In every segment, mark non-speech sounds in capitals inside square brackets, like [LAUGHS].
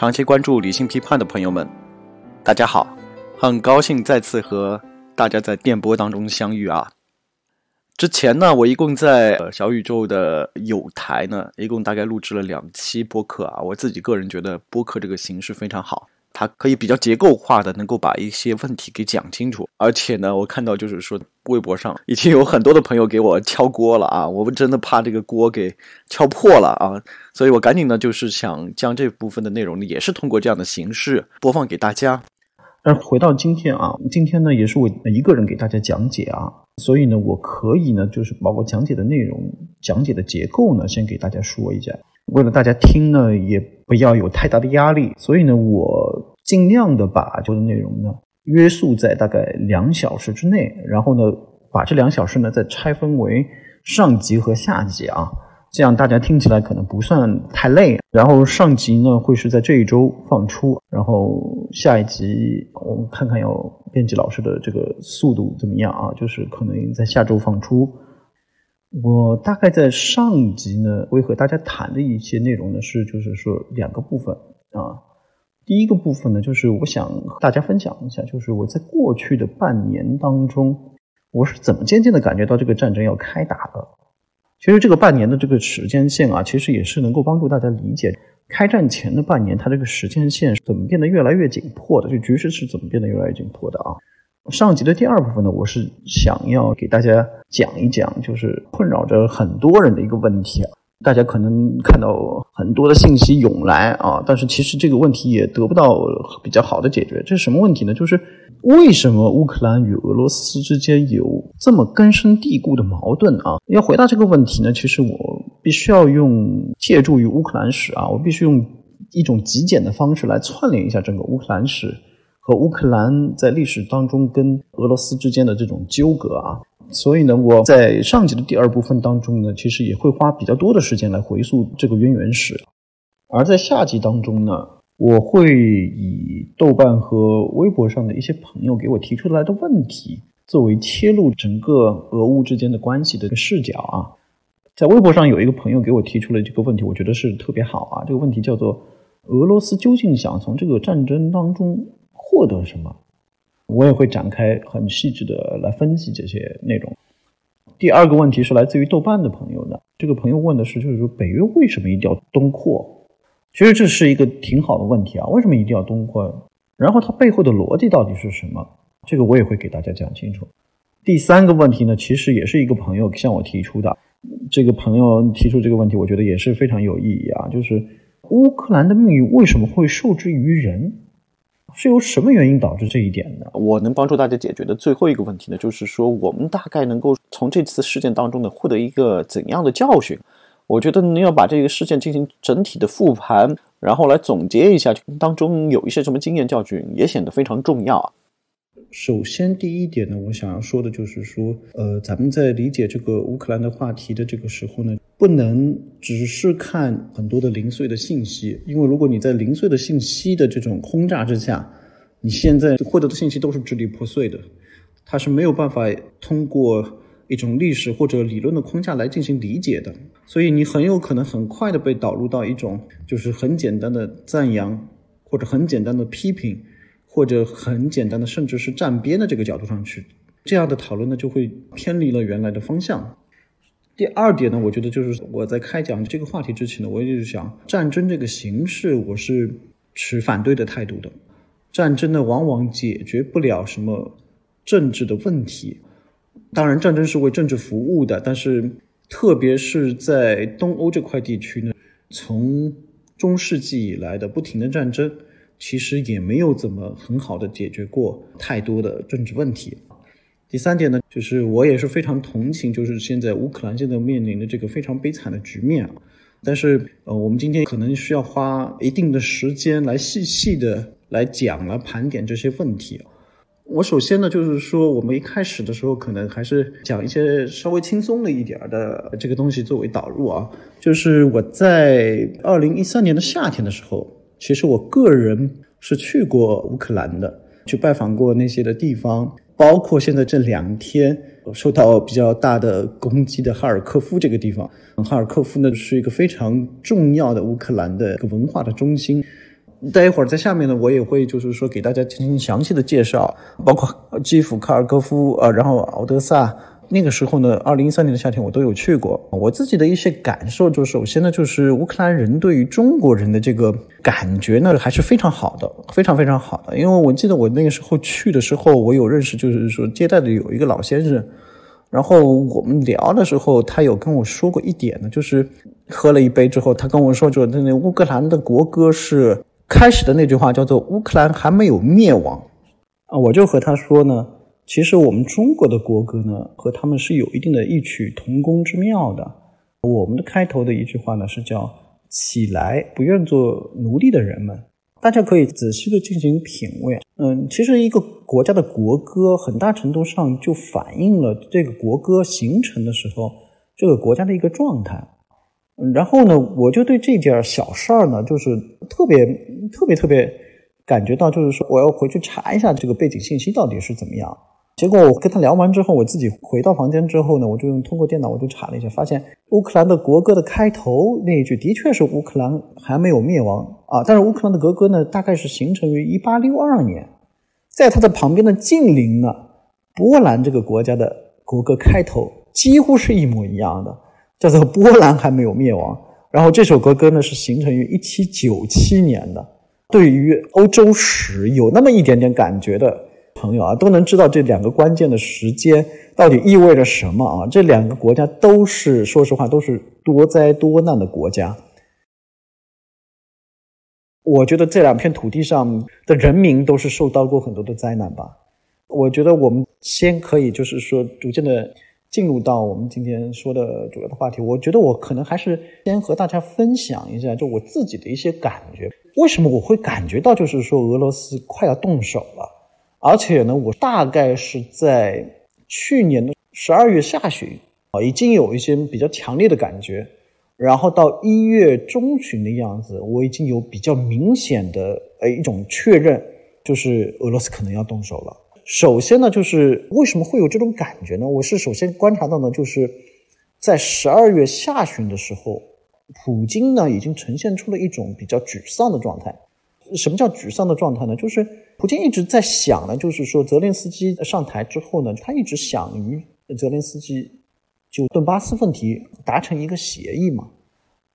长期关注理性批判的朋友们，大家好，很高兴再次和大家在电波当中相遇啊。之前呢，我一共在小宇宙的有台呢，一共大概录制了两期播客啊。我自己个人觉得播客这个形式非常好。它可以比较结构化的，能够把一些问题给讲清楚。而且呢，我看到就是说，微博上已经有很多的朋友给我敲锅了啊！我们真的怕这个锅给敲破了啊！[LAUGHS] 所以我赶紧呢，就是想将这部分的内容呢，也是通过这样的形式播放给大家。而回到今天啊，今天呢，也是我一个人给大家讲解啊，所以呢，我可以呢，就是把我讲解的内容、讲解的结构呢，先给大家说一下。为了大家听呢，也不要有太大的压力，所以呢，我尽量的把这个内容呢约束在大概两小时之内，然后呢，把这两小时呢再拆分为上集和下集啊，这样大家听起来可能不算太累。然后上集呢会是在这一周放出，然后下一集我们看看要编辑老师的这个速度怎么样啊，就是可能在下周放出。我大概在上集呢，会和大家谈的一些内容呢，是就是说两个部分啊。第一个部分呢，就是我想和大家分享一下，就是我在过去的半年当中，我是怎么渐渐的感觉到这个战争要开打的。其实这个半年的这个时间线啊，其实也是能够帮助大家理解开战前的半年，它这个时间线是怎么变得越来越紧迫的，这局势是怎么变得越来越紧迫的啊。上集的第二部分呢，我是想要给大家讲一讲，就是困扰着很多人的一个问题啊。大家可能看到很多的信息涌来啊，但是其实这个问题也得不到比较好的解决。这是什么问题呢？就是为什么乌克兰与俄罗斯之间有这么根深蒂固的矛盾啊？要回答这个问题呢，其实我必须要用借助于乌克兰史啊，我必须用一种极简的方式来串联一下整个乌克兰史。和乌克兰在历史当中跟俄罗斯之间的这种纠葛啊，所以呢，我在上集的第二部分当中呢，其实也会花比较多的时间来回溯这个渊源史，而在下集当中呢，我会以豆瓣和微博上的一些朋友给我提出来的问题作为切入整个俄乌之间的关系的一个视角啊。在微博上有一个朋友给我提出了这个问题，我觉得是特别好啊。这个问题叫做：俄罗斯究竟想从这个战争当中？获得什么？我也会展开很细致的来分析这些内容。第二个问题是来自于豆瓣的朋友的，这个朋友问的是，就是说北约为什么一定要东扩？其实这是一个挺好的问题啊，为什么一定要东扩？然后它背后的逻辑到底是什么？这个我也会给大家讲清楚。第三个问题呢，其实也是一个朋友向我提出的，这个朋友提出这个问题，我觉得也是非常有意义啊，就是乌克兰的命运为什么会受制于人？是由什么原因导致这一点的？我能帮助大家解决的最后一个问题呢，就是说我们大概能够从这次事件当中呢获得一个怎样的教训？我觉得你要把这个事件进行整体的复盘，然后来总结一下当中有一些什么经验教训，也显得非常重要啊。首先，第一点呢，我想要说的就是说，呃，咱们在理解这个乌克兰的话题的这个时候呢，不能只是看很多的零碎的信息，因为如果你在零碎的信息的这种轰炸之下，你现在获得的信息都是支离破碎的，它是没有办法通过一种历史或者理论的框架来进行理解的，所以你很有可能很快的被导入到一种就是很简单的赞扬或者很简单的批评。或者很简单的，甚至是站边的这个角度上去，这样的讨论呢，就会偏离了原来的方向。第二点呢，我觉得就是我在开讲这个话题之前呢，我也是想，战争这个形式，我是持反对的态度的。战争呢，往往解决不了什么政治的问题。当然，战争是为政治服务的，但是特别是在东欧这块地区呢，从中世纪以来的不停的战争。其实也没有怎么很好的解决过太多的政治问题。第三点呢，就是我也是非常同情，就是现在乌克兰现在面临的这个非常悲惨的局面啊。但是呃，我们今天可能需要花一定的时间来细细的来讲来盘点这些问题。我首先呢，就是说我们一开始的时候可能还是讲一些稍微轻松的一点的这个东西作为导入啊。就是我在二零一三年的夏天的时候。其实我个人是去过乌克兰的，去拜访过那些的地方，包括现在这两天受到比较大的攻击的哈尔科夫这个地方。哈尔科夫呢是一个非常重要的乌克兰的一个文化的中心，待会儿在下面呢，我也会就是说给大家进行详细的介绍，包括基辅、卡尔科夫啊，然后敖德萨。那个时候呢，二零一三年的夏天我都有去过。我自己的一些感受，就首先呢，就是乌克兰人对于中国人的这个感觉呢，还是非常好的，非常非常好的。因为我记得我那个时候去的时候，我有认识，就是说接待的有一个老先生，然后我们聊的时候，他有跟我说过一点呢，就是喝了一杯之后，他跟我说，就那乌克兰的国歌是开始的那句话叫做“乌克兰还没有灭亡”，啊，我就和他说呢。其实我们中国的国歌呢，和他们是有一定的异曲同工之妙的。我们的开头的一句话呢，是叫“起来，不愿做奴隶的人们”。大家可以仔细的进行品味。嗯，其实一个国家的国歌，很大程度上就反映了这个国歌形成的时候，这个国家的一个状态。然后呢，我就对这点小事儿呢，就是特别特别特别感觉到，就是说我要回去查一下这个背景信息到底是怎么样。结果我跟他聊完之后，我自己回到房间之后呢，我就用通过电脑我就查了一下，发现乌克兰的国歌的开头那一句的确是乌克兰还没有灭亡啊，但是乌克兰的国歌呢，大概是形成于一八六二年，在它的旁边的近邻呢，波兰这个国家的国歌开头几乎是一模一样的，叫做波兰还没有灭亡。然后这首国歌呢是形成于一七九七年的，对于欧洲史有那么一点点感觉的。朋友啊，都能知道这两个关键的时间到底意味着什么啊？这两个国家都是，说实话，都是多灾多难的国家。我觉得这两片土地上的人民都是受到过很多的灾难吧。我觉得我们先可以就是说，逐渐的进入到我们今天说的主要的话题。我觉得我可能还是先和大家分享一下，就我自己的一些感觉。为什么我会感觉到就是说俄罗斯快要动手了？而且呢，我大概是在去年的十二月下旬啊，已经有一些比较强烈的感觉。然后到一月中旬的样子，我已经有比较明显的呃一种确认，就是俄罗斯可能要动手了。首先呢，就是为什么会有这种感觉呢？我是首先观察到呢，就是在十二月下旬的时候，普京呢已经呈现出了一种比较沮丧的状态。什么叫沮丧的状态呢？就是普京一直在想呢，就是说泽连斯基上台之后呢，他一直想与泽连斯基就顿巴斯问题达成一个协议嘛。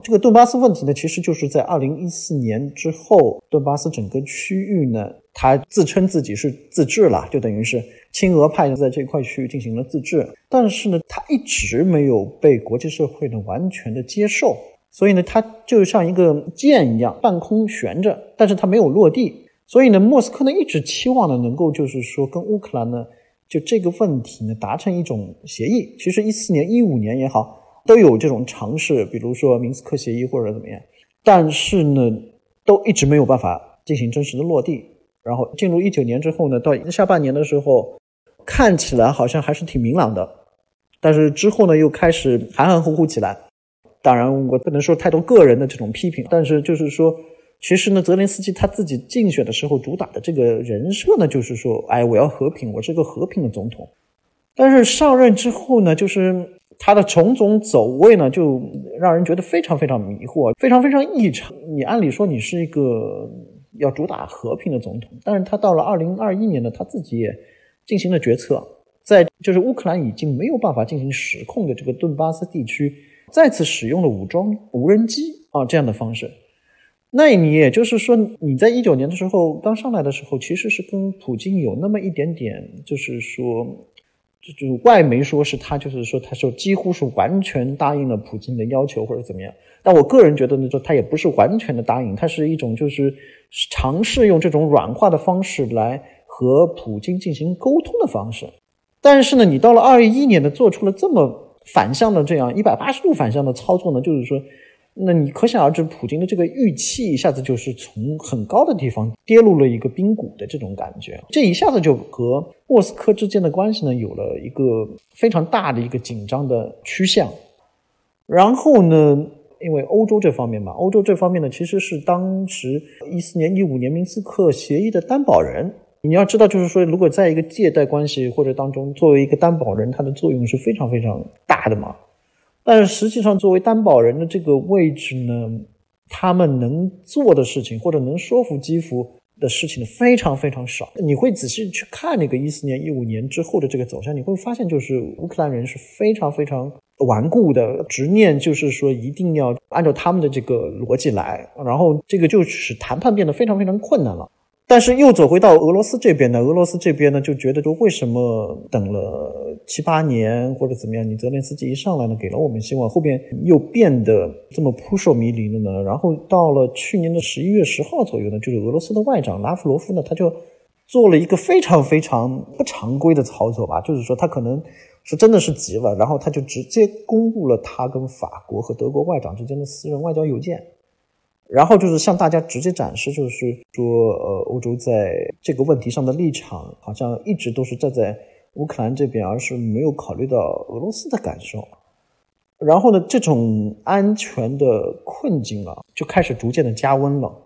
这个顿巴斯问题呢，其实就是在二零一四年之后，顿巴斯整个区域呢，他自称自己是自治了，就等于是亲俄派在这块区域进行了自治，但是呢，他一直没有被国际社会呢完全的接受。所以呢，它就像一个箭一样半空悬着，但是它没有落地。所以呢，莫斯科呢一直期望呢能够就是说跟乌克兰呢就这个问题呢达成一种协议。其实一四年、一五年也好，都有这种尝试，比如说明斯克协议或者怎么样，但是呢都一直没有办法进行真实的落地。然后进入一九年之后呢，到下半年的时候，看起来好像还是挺明朗的，但是之后呢又开始含含糊糊起来。当然，我不能说太多个人的这种批评，但是就是说，其实呢，泽连斯基他自己竞选的时候主打的这个人设呢，就是说，哎，我要和平，我是个和平的总统。但是上任之后呢，就是他的种种走位呢，就让人觉得非常非常迷惑，非常非常异常。你按理说你是一个要主打和平的总统，但是他到了二零二一年呢，他自己也进行了决策，在就是乌克兰已经没有办法进行实控的这个顿巴斯地区。再次使用了武装无人机啊这样的方式，那你也就是说，你在一九年的时候刚上来的时候，其实是跟普京有那么一点点，就是说，就就外媒说是他就是说，他说几乎是完全答应了普京的要求或者怎么样。但我个人觉得呢，说他也不是完全的答应，他是一种就是尝试用这种软化的方式来和普京进行沟通的方式。但是呢，你到了二一年呢，做出了这么。反向的这样一百八十度反向的操作呢，就是说，那你可想而知，普京的这个预期一下子就是从很高的地方跌入了一个冰谷的这种感觉，这一下子就和莫斯科之间的关系呢有了一个非常大的一个紧张的趋向。然后呢，因为欧洲这方面嘛，欧洲这方面呢其实是当时一四年、一五年明斯克协议的担保人。你要知道，就是说，如果在一个借贷关系或者当中，作为一个担保人，它的作用是非常非常大的嘛。但是实际上，作为担保人的这个位置呢，他们能做的事情或者能说服基辅的事情非常非常少。你会仔细去看那个一四年、一五年之后的这个走向，你会发现，就是乌克兰人是非常非常顽固的执念，就是说一定要按照他们的这个逻辑来，然后这个就使谈判变得非常非常困难了。但是又走回到俄罗斯这边呢？俄罗斯这边呢就觉得说，为什么等了七八年或者怎么样，你泽连斯基一上来呢，给了我们希望，后边又变得这么扑朔迷离了呢？然后到了去年的十一月十号左右呢，就是俄罗斯的外长拉夫罗夫呢，他就做了一个非常非常不常规的操作吧，就是说他可能是真的是急了，然后他就直接公布了他跟法国和德国外长之间的私人外交邮件。然后就是向大家直接展示，就是说，呃，欧洲在这个问题上的立场好像一直都是站在乌克兰这边，而是没有考虑到俄罗斯的感受。然后呢，这种安全的困境啊，就开始逐渐的加温了。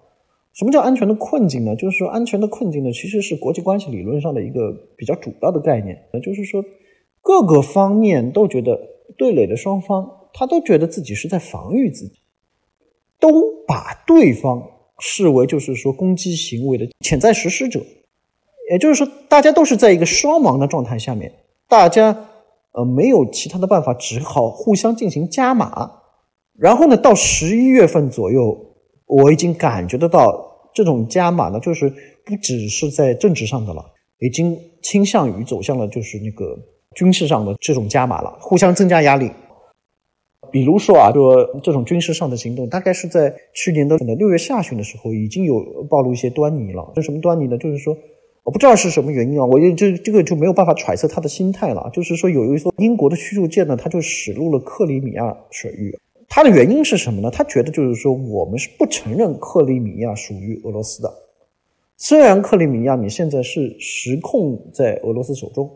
什么叫安全的困境呢？就是说，安全的困境呢，其实是国际关系理论上的一个比较主要的概念。那就是说，各个方面都觉得对垒的双方，他都觉得自己是在防御自己。都把对方视为就是说攻击行为的潜在实施者，也就是说，大家都是在一个双盲的状态下面，大家呃没有其他的办法，只好互相进行加码。然后呢，到十一月份左右，我已经感觉得到这种加码呢，就是不只是在政治上的了，已经倾向于走向了就是那个军事上的这种加码了，互相增加压力。比如说啊，说这种军事上的行动，大概是在去年的六月下旬的时候，已经有暴露一些端倪了。这什么端倪呢？就是说，我不知道是什么原因啊，我这这个就没有办法揣测他的心态了。就是说，有一艘英国的驱逐舰呢，他就驶入了克里米亚水域。他的原因是什么呢？他觉得就是说，我们是不承认克里米亚属于俄罗斯的。虽然克里米亚你现在是实控在俄罗斯手中，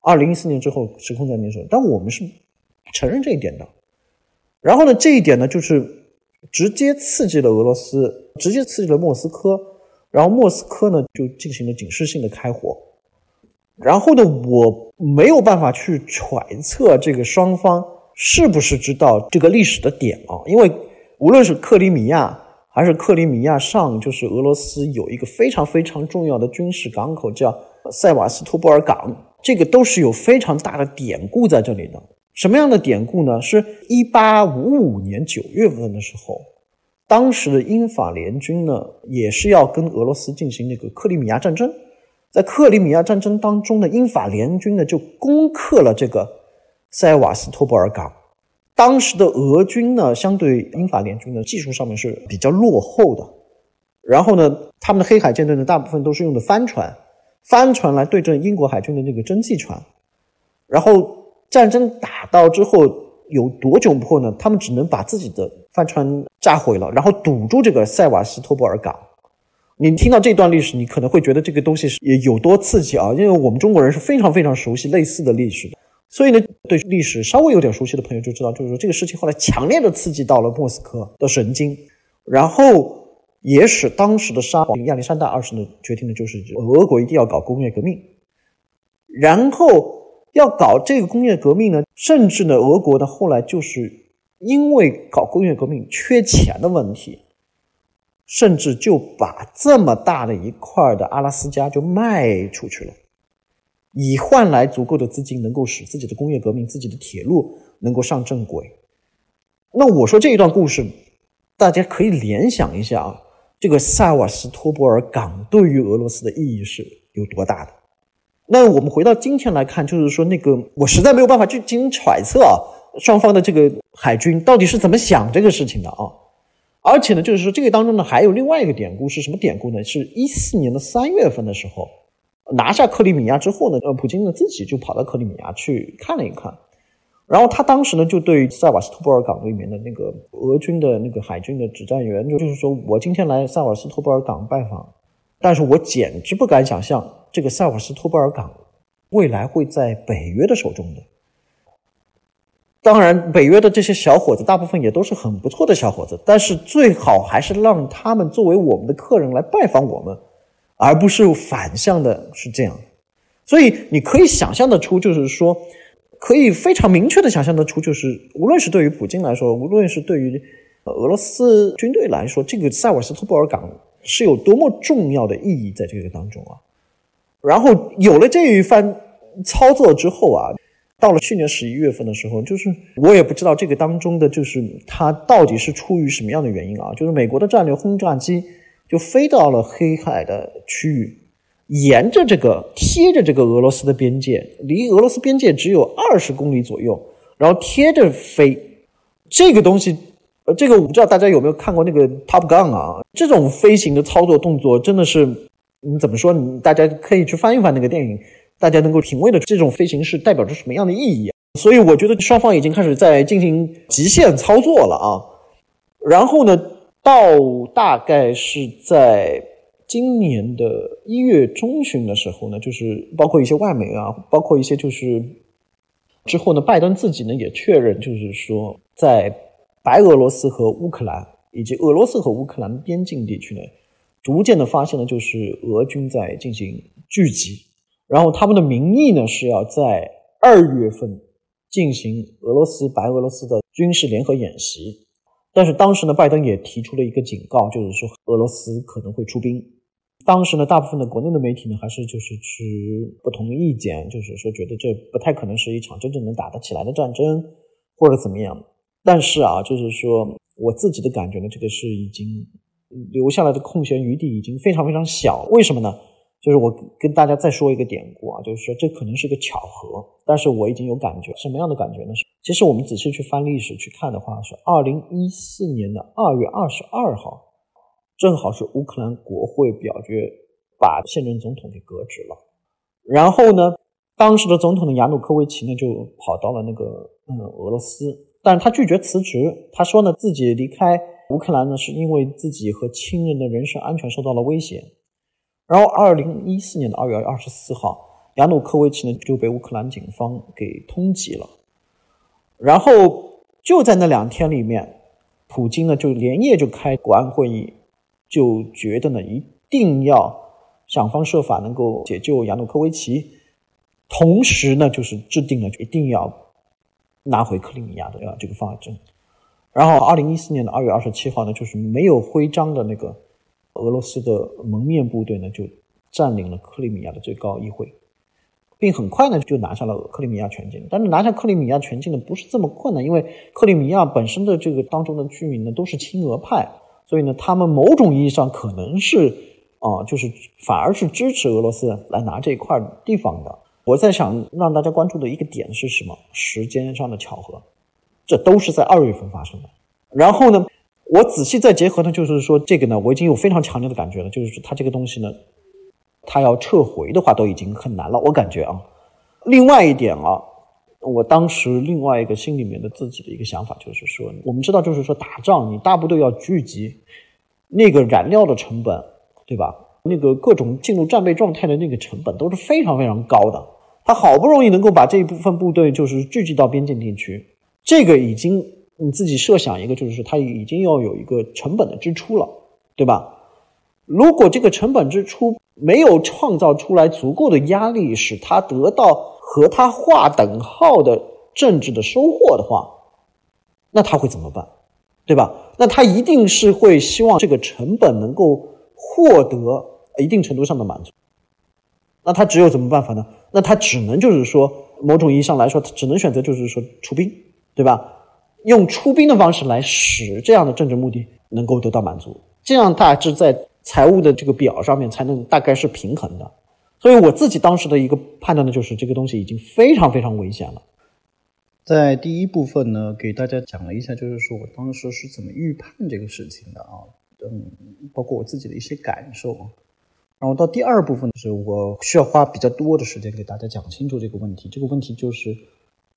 二零一四年之后实控在你手中，但我们是承认这一点的。然后呢，这一点呢，就是直接刺激了俄罗斯，直接刺激了莫斯科，然后莫斯科呢就进行了警示性的开火。然后呢，我没有办法去揣测这个双方是不是知道这个历史的点啊，因为无论是克里米亚还是克里米亚上，就是俄罗斯有一个非常非常重要的军事港口叫塞瓦斯托波尔港，这个都是有非常大的典故在这里的。什么样的典故呢？是一八五五年九月份的时候，当时的英法联军呢，也是要跟俄罗斯进行那个克里米亚战争。在克里米亚战争当中呢，英法联军呢就攻克了这个塞瓦斯托波尔港。当时的俄军呢，相对英法联军的技术上面是比较落后的。然后呢，他们的黑海舰队呢，大部分都是用的帆船，帆船来对阵英国海军的那个蒸汽船，然后。战争打到之后有多窘迫呢？他们只能把自己的帆船炸毁了，然后堵住这个塞瓦斯托波尔港。你听到这段历史，你可能会觉得这个东西是也有多刺激啊！因为我们中国人是非常非常熟悉类似的历史的，所以呢，对历史稍微有点熟悉的朋友就知道，就是说这个事情后来强烈的刺激到了莫斯科的神经，然后也使当时的沙皇亚历山大二世呢决定的就是俄国一定要搞工业革命，然后。要搞这个工业革命呢，甚至呢，俄国呢后来就是因为搞工业革命缺钱的问题，甚至就把这么大的一块的阿拉斯加就卖出去了，以换来足够的资金，能够使自己的工业革命、自己的铁路能够上正轨。那我说这一段故事，大家可以联想一下啊，这个萨瓦斯托波尔港对于俄罗斯的意义是有多大的？那我们回到今天来看，就是说那个我实在没有办法去进行揣测啊，双方的这个海军到底是怎么想这个事情的啊？而且呢，就是说这个当中呢还有另外一个典故是什么典故呢？是一四年的三月份的时候，拿下克里米亚之后呢，呃，普京呢自己就跑到克里米亚去看了一看，然后他当时呢就对塞瓦斯托波尔港里面的那个俄军的那个海军的指战员，就是说我今天来塞瓦斯托波尔港拜访。但是我简直不敢想象，这个塞瓦斯托波尔港未来会在北约的手中的。当然，北约的这些小伙子大部分也都是很不错的小伙子，但是最好还是让他们作为我们的客人来拜访我们，而不是反向的是这样。所以你可以想象得出，就是说，可以非常明确的想象得出，就是无论是对于普京来说，无论是对于俄罗斯军队来说，这个塞瓦斯托波尔港是有多么重要的意义在这个当中啊。然后有了这一番操作之后啊，到了去年十一月份的时候，就是我也不知道这个当中的就是它到底是出于什么样的原因啊，就是美国的战略轰炸机就飞到了黑海的区域。沿着这个贴着这个俄罗斯的边界，离俄罗斯边界只有二十公里左右，然后贴着飞，这个东西，呃，这个我不知道大家有没有看过那个 Top Gun 啊？这种飞行的操作动作真的是，你怎么说？你大家可以去翻一翻那个电影，大家能够品味的这种飞行是代表着什么样的意义？所以我觉得双方已经开始在进行极限操作了啊。然后呢，到大概是在。今年的一月中旬的时候呢，就是包括一些外媒啊，包括一些就是之后呢，拜登自己呢也确认，就是说在白俄罗斯和乌克兰以及俄罗斯和乌克兰边境地区呢，逐渐的发现了就是俄军在进行聚集，然后他们的名义呢是要在二月份进行俄罗斯白俄罗斯的军事联合演习，但是当时呢，拜登也提出了一个警告，就是说俄罗斯可能会出兵。当时呢，大部分的国内的媒体呢，还是就是持不同意见，就是说觉得这不太可能是一场真正能打得起来的战争，或者怎么样。但是啊，就是说我自己的感觉呢，这个是已经留下来的空闲余地已经非常非常小。为什么呢？就是我跟大家再说一个典故啊，就是说这可能是个巧合，但是我已经有感觉，什么样的感觉呢？其实我们仔细去翻历史去看的话，是二零一四年的二月二十二号。正好是乌克兰国会表决把现任总统给革职了，然后呢，当时的总统的亚努科维奇呢就跑到了那个嗯俄罗斯，但是他拒绝辞职，他说呢自己离开乌克兰呢是因为自己和亲人的人身安全受到了威胁。然后，二零一四年的二月二十四号，亚努科维奇呢就被乌克兰警方给通缉了，然后就在那两天里面，普京呢就连夜就开国安会议。就觉得呢，一定要想方设法能够解救亚努科维奇，同时呢，就是制定了一定要拿回克里米亚的这个方针。然后，二零一四年的二月二十七号呢，就是没有徽章的那个俄罗斯的蒙面部队呢，就占领了克里米亚的最高议会，并很快呢就拿下了克里米亚全境。但是拿下克里米亚全境呢，不是这么困难，因为克里米亚本身的这个当中的居民呢，都是亲俄派。所以呢，他们某种意义上可能是啊，就是反而是支持俄罗斯来拿这一块地方的。我在想让大家关注的一个点是什么？时间上的巧合，这都是在二月份发生的。然后呢，我仔细再结合呢，就是说这个呢，我已经有非常强烈的感觉了，就是它这个东西呢，它要撤回的话都已经很难了。我感觉啊，另外一点啊。我当时另外一个心里面的自己的一个想法就是说，我们知道，就是说打仗，你大部队要聚集，那个燃料的成本，对吧？那个各种进入战备状态的那个成本都是非常非常高的。他好不容易能够把这一部分部队就是聚集到边境地区，这个已经你自己设想一个，就是他已经要有一个成本的支出了，对吧？如果这个成本支出没有创造出来足够的压力，使他得到。和他划等号的政治的收获的话，那他会怎么办？对吧？那他一定是会希望这个成本能够获得一定程度上的满足。那他只有什么办法呢？那他只能就是说，某种意义上来说，他只能选择就是说出兵，对吧？用出兵的方式来使这样的政治目的能够得到满足，这样大致在财务的这个表上面才能大概是平衡的。所以我自己当时的一个判断呢，就是这个东西已经非常非常危险了。在第一部分呢，给大家讲了一下，就是说我当时是怎么预判这个事情的啊，嗯，包括我自己的一些感受。然后到第二部分的时候，我需要花比较多的时间给大家讲清楚这个问题。这个问题就是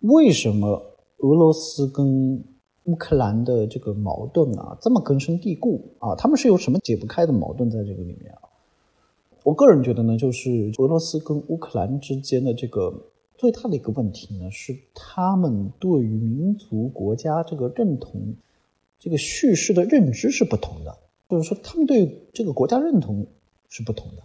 为什么俄罗斯跟乌克兰的这个矛盾啊这么根深蒂固啊？他们是有什么解不开的矛盾在这个里面啊？我个人觉得呢，就是俄罗斯跟乌克兰之间的这个最大的一个问题呢，是他们对于民族国家这个认同、这个叙事的认知是不同的，就是说他们对这个国家认同是不同的。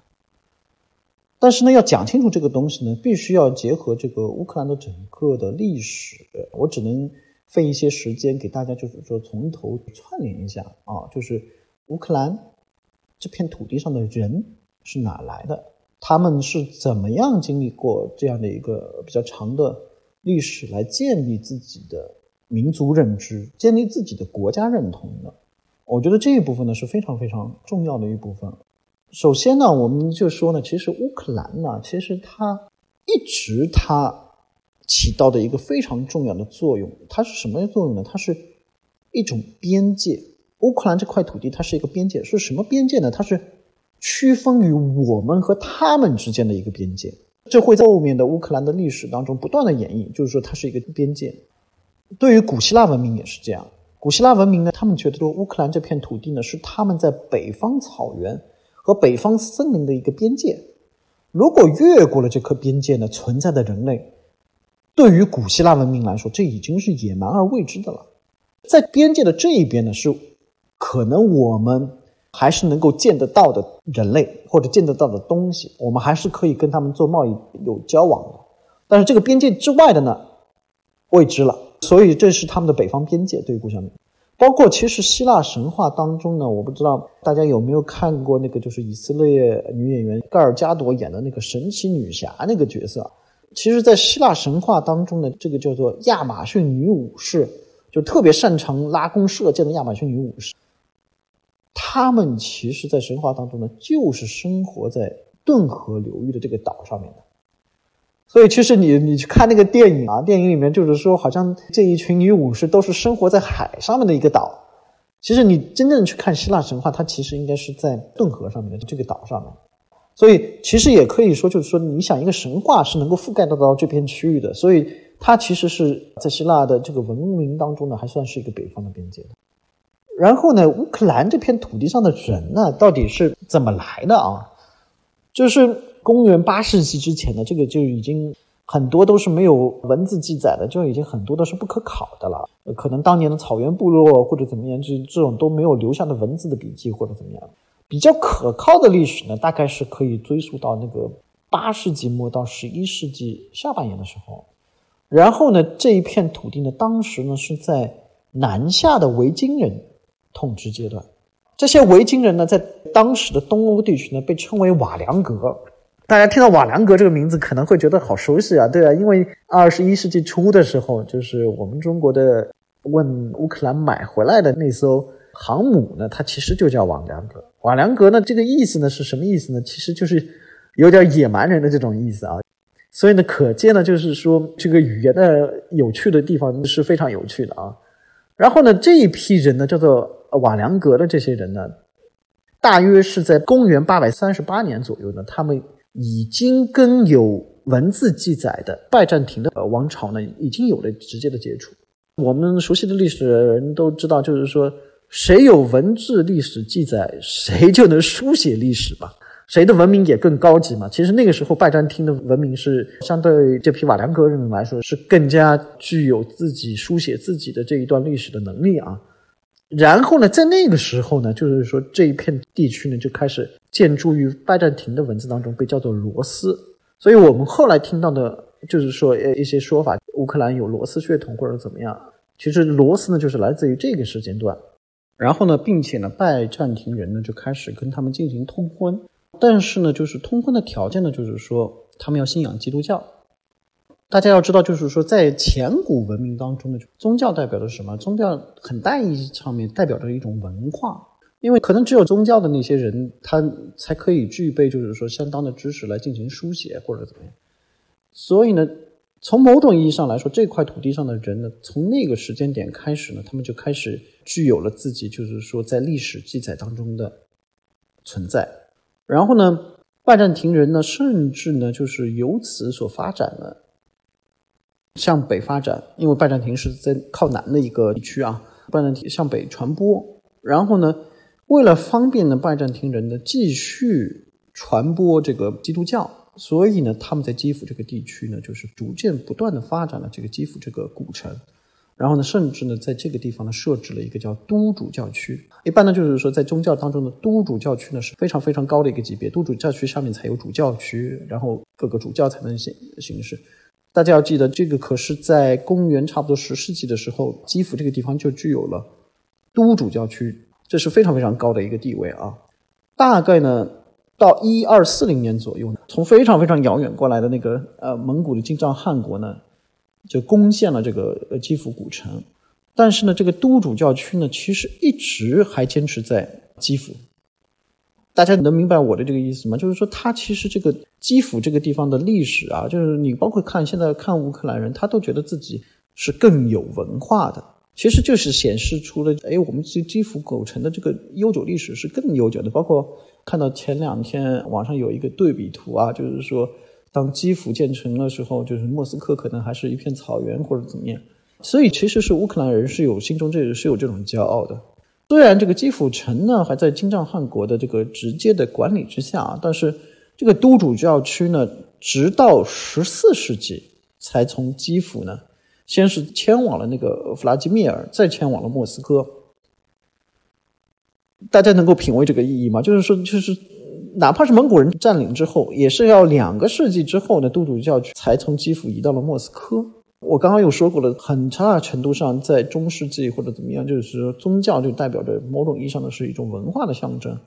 但是呢，要讲清楚这个东西呢，必须要结合这个乌克兰的整个的历史。我只能费一些时间给大家，就是说从头串联一下啊，就是乌克兰这片土地上的人是哪来的？他们是怎么样经历过这样的一个比较长的历史来建立自己的民族认知、建立自己的国家认同的？我觉得这一部分呢是非常非常重要的一部分。首先呢，我们就说呢，其实乌克兰呢，其实它一直它起到的一个非常重要的作用，它是什么作用呢？它是一种边界。乌克兰这块土地它是一个边界，是什么边界呢？它是区分于我们和他们之间的一个边界。这会在后面的乌克兰的历史当中不断的演绎，就是说它是一个边界。对于古希腊文明也是这样，古希腊文明呢，他们觉得说乌克兰这片土地呢是他们在北方草原。和北方森林的一个边界，如果越过了这颗边界呢，存在的人类，对于古希腊文明来说，这已经是野蛮而未知的了。在边界的这一边呢，是可能我们还是能够见得到的人类或者见得到的东西，我们还是可以跟他们做贸易有交往的。但是这个边界之外的呢，未知了。所以这是他们的北方边界，对于古希腊。包括其实希腊神话当中呢，我不知道大家有没有看过那个，就是以色列女演员盖尔加朵演的那个神奇女侠那个角色。其实，在希腊神话当中呢，这个叫做亚马逊女武士，就特别擅长拉弓射箭的亚马逊女武士。他们其实，在神话当中呢，就是生活在顿河流域的这个岛上面的。所以，其实你你去看那个电影啊，电影里面就是说，好像这一群女武士都是生活在海上面的一个岛。其实你真正去看希腊神话，它其实应该是在顿河上面的这个岛上面。所以，其实也可以说，就是说，你想一个神话是能够覆盖得到这片区域的，所以它其实是在希腊的这个文明当中呢，还算是一个北方的边界。然后呢，乌克兰这片土地上的人呢，到底是怎么来的啊？就是。公元八世纪之前呢，这个就已经很多都是没有文字记载的，就已经很多都是不可考的了。可能当年的草原部落或者怎么样，这这种都没有留下的文字的笔记或者怎么样。比较可靠的历史呢，大概是可以追溯到那个八世纪末到十一世纪下半年的时候。然后呢，这一片土地呢，当时呢是在南下的维京人统治阶段。这些维京人呢，在当时的东欧地区呢，被称为瓦良格。大家听到瓦良格这个名字可能会觉得好熟悉啊，对啊，因为二十一世纪初的时候，就是我们中国的问乌克兰买回来的那艘航母呢，它其实就叫瓦良格。瓦良格呢，这个意思呢是什么意思呢？其实就是有点野蛮人的这种意思啊。所以呢，可见呢，就是说这个语言的有趣的地方是非常有趣的啊。然后呢，这一批人呢，叫做瓦良格的这些人呢，大约是在公元八百三十八年左右呢，他们。已经跟有文字记载的拜占庭的王朝呢，已经有了直接的接触。我们熟悉的历史人都知道，就是说，谁有文字历史记载，谁就能书写历史嘛，谁的文明也更高级嘛。其实那个时候，拜占庭的文明是相对这批瓦良格人来说，是更加具有自己书写自己的这一段历史的能力啊。然后呢，在那个时候呢，就是说这一片地区呢就开始建筑于拜占庭的文字当中，被叫做罗斯。所以我们后来听到的，就是说呃一些说法，乌克兰有罗斯血统或者怎么样。其实罗斯呢，就是来自于这个时间段。然后呢，并且呢，拜占庭人呢就开始跟他们进行通婚。但是呢，就是通婚的条件呢，就是说他们要信仰基督教。大家要知道，就是说，在前古文明当中呢，宗教代表的是什么？宗教很大意义上面代表着一种文化，因为可能只有宗教的那些人，他才可以具备，就是说相当的知识来进行书写或者怎么样。所以呢，从某种意义上来说，这块土地上的人呢，从那个时间点开始呢，他们就开始具有了自己，就是说在历史记载当中的存在。然后呢，拜占庭人呢，甚至呢，就是由此所发展了。向北发展，因为拜占庭是在靠南的一个地区啊，拜占庭向北传播。然后呢，为了方便呢拜占庭人呢继续传播这个基督教，所以呢他们在基辅这个地区呢就是逐渐不断的发展了这个基辅这个古城。然后呢，甚至呢在这个地方呢设置了一个叫都主教区。一般呢就是说在宗教当中的都主教区呢是非常非常高的一个级别，都主教区上面才有主教区，然后各个主教才能形形式。大家要记得，这个可是在公元差不多十世纪的时候，基辅这个地方就具有了都主教区，这是非常非常高的一个地位啊。大概呢，到一二四零年左右，从非常非常遥远过来的那个呃蒙古的金帐汗国呢，就攻陷了这个基辅古城。但是呢，这个都主教区呢，其实一直还坚持在基辅。大家能明白我的这个意思吗？就是说，它其实这个基辅这个地方的历史啊，就是你包括看现在看乌克兰人，他都觉得自己是更有文化的，其实就是显示出了，哎，我们这基辅古城的这个悠久历史是更悠久的。包括看到前两天网上有一个对比图啊，就是说，当基辅建成的时候，就是莫斯科可能还是一片草原或者怎么样。所以，其实是乌克兰人是有心中这是有这种骄傲的。虽然这个基辅城呢还在金帐汗国的这个直接的管理之下啊，但是这个都主教区呢，直到十四世纪才从基辅呢，先是迁往了那个弗拉基米尔，再迁往了莫斯科。大家能够品味这个意义吗？就是说，就是哪怕是蒙古人占领之后，也是要两个世纪之后呢，都主教区才从基辅移到了莫斯科。我刚刚又说过了，很大程度上，在中世纪或者怎么样，就是说宗教就代表着某种意义上的是一种文化的象征，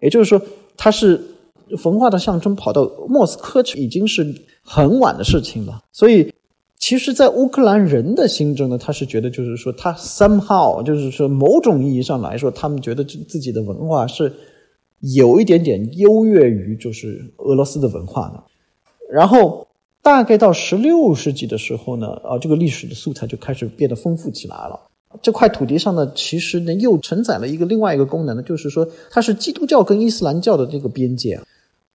也就是说，它是文化的象征跑到莫斯科去，已经是很晚的事情了。所以，其实，在乌克兰人的心中呢，他是觉得，就是说，他 somehow，就是说，某种意义上来说，他们觉得自自己的文化是有一点点优越于就是俄罗斯的文化的，然后。大概到十六世纪的时候呢，啊，这个历史的素材就开始变得丰富起来了。这块土地上呢，其实呢又承载了一个另外一个功能呢，就是说它是基督教跟伊斯兰教的这个边界。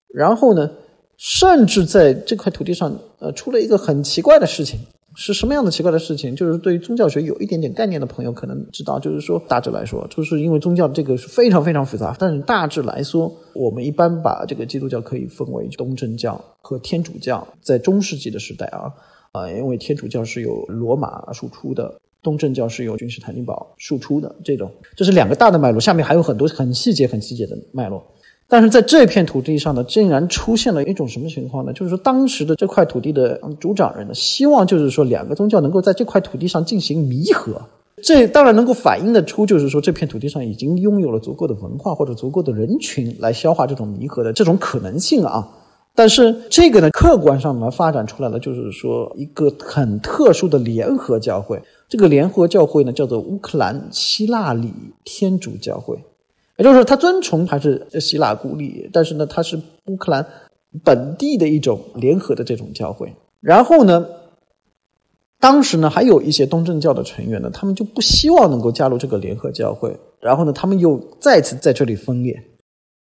然后呢，甚至在这块土地上，呃，出了一个很奇怪的事情。是什么样的奇怪的事情？就是对于宗教学有一点点概念的朋友可能知道，就是说大致来说，就是因为宗教这个是非常非常复杂，但是大致来说，我们一般把这个基督教可以分为东正教和天主教。在中世纪的时代啊，啊，因为天主教是由罗马输出的，东正教是由君士坦丁堡输出的，这种这是两个大的脉络，下面还有很多很细节、很细节的脉络。但是在这片土地上呢，竟然出现了一种什么情况呢？就是说，当时的这块土地的主掌人呢，希望就是说，两个宗教能够在这块土地上进行弥合。这当然能够反映得出，就是说，这片土地上已经拥有了足够的文化或者足够的人群来消化这种弥合的这种可能性啊。但是这个呢，客观上呢，发展出来了，就是说一个很特殊的联合教会。这个联合教会呢，叫做乌克兰希腊里天主教会。也就是说，他遵从还是希腊孤立，但是呢，他是乌克兰本地的一种联合的这种教会。然后呢，当时呢，还有一些东正教的成员呢，他们就不希望能够加入这个联合教会。然后呢，他们又再次在这里分裂。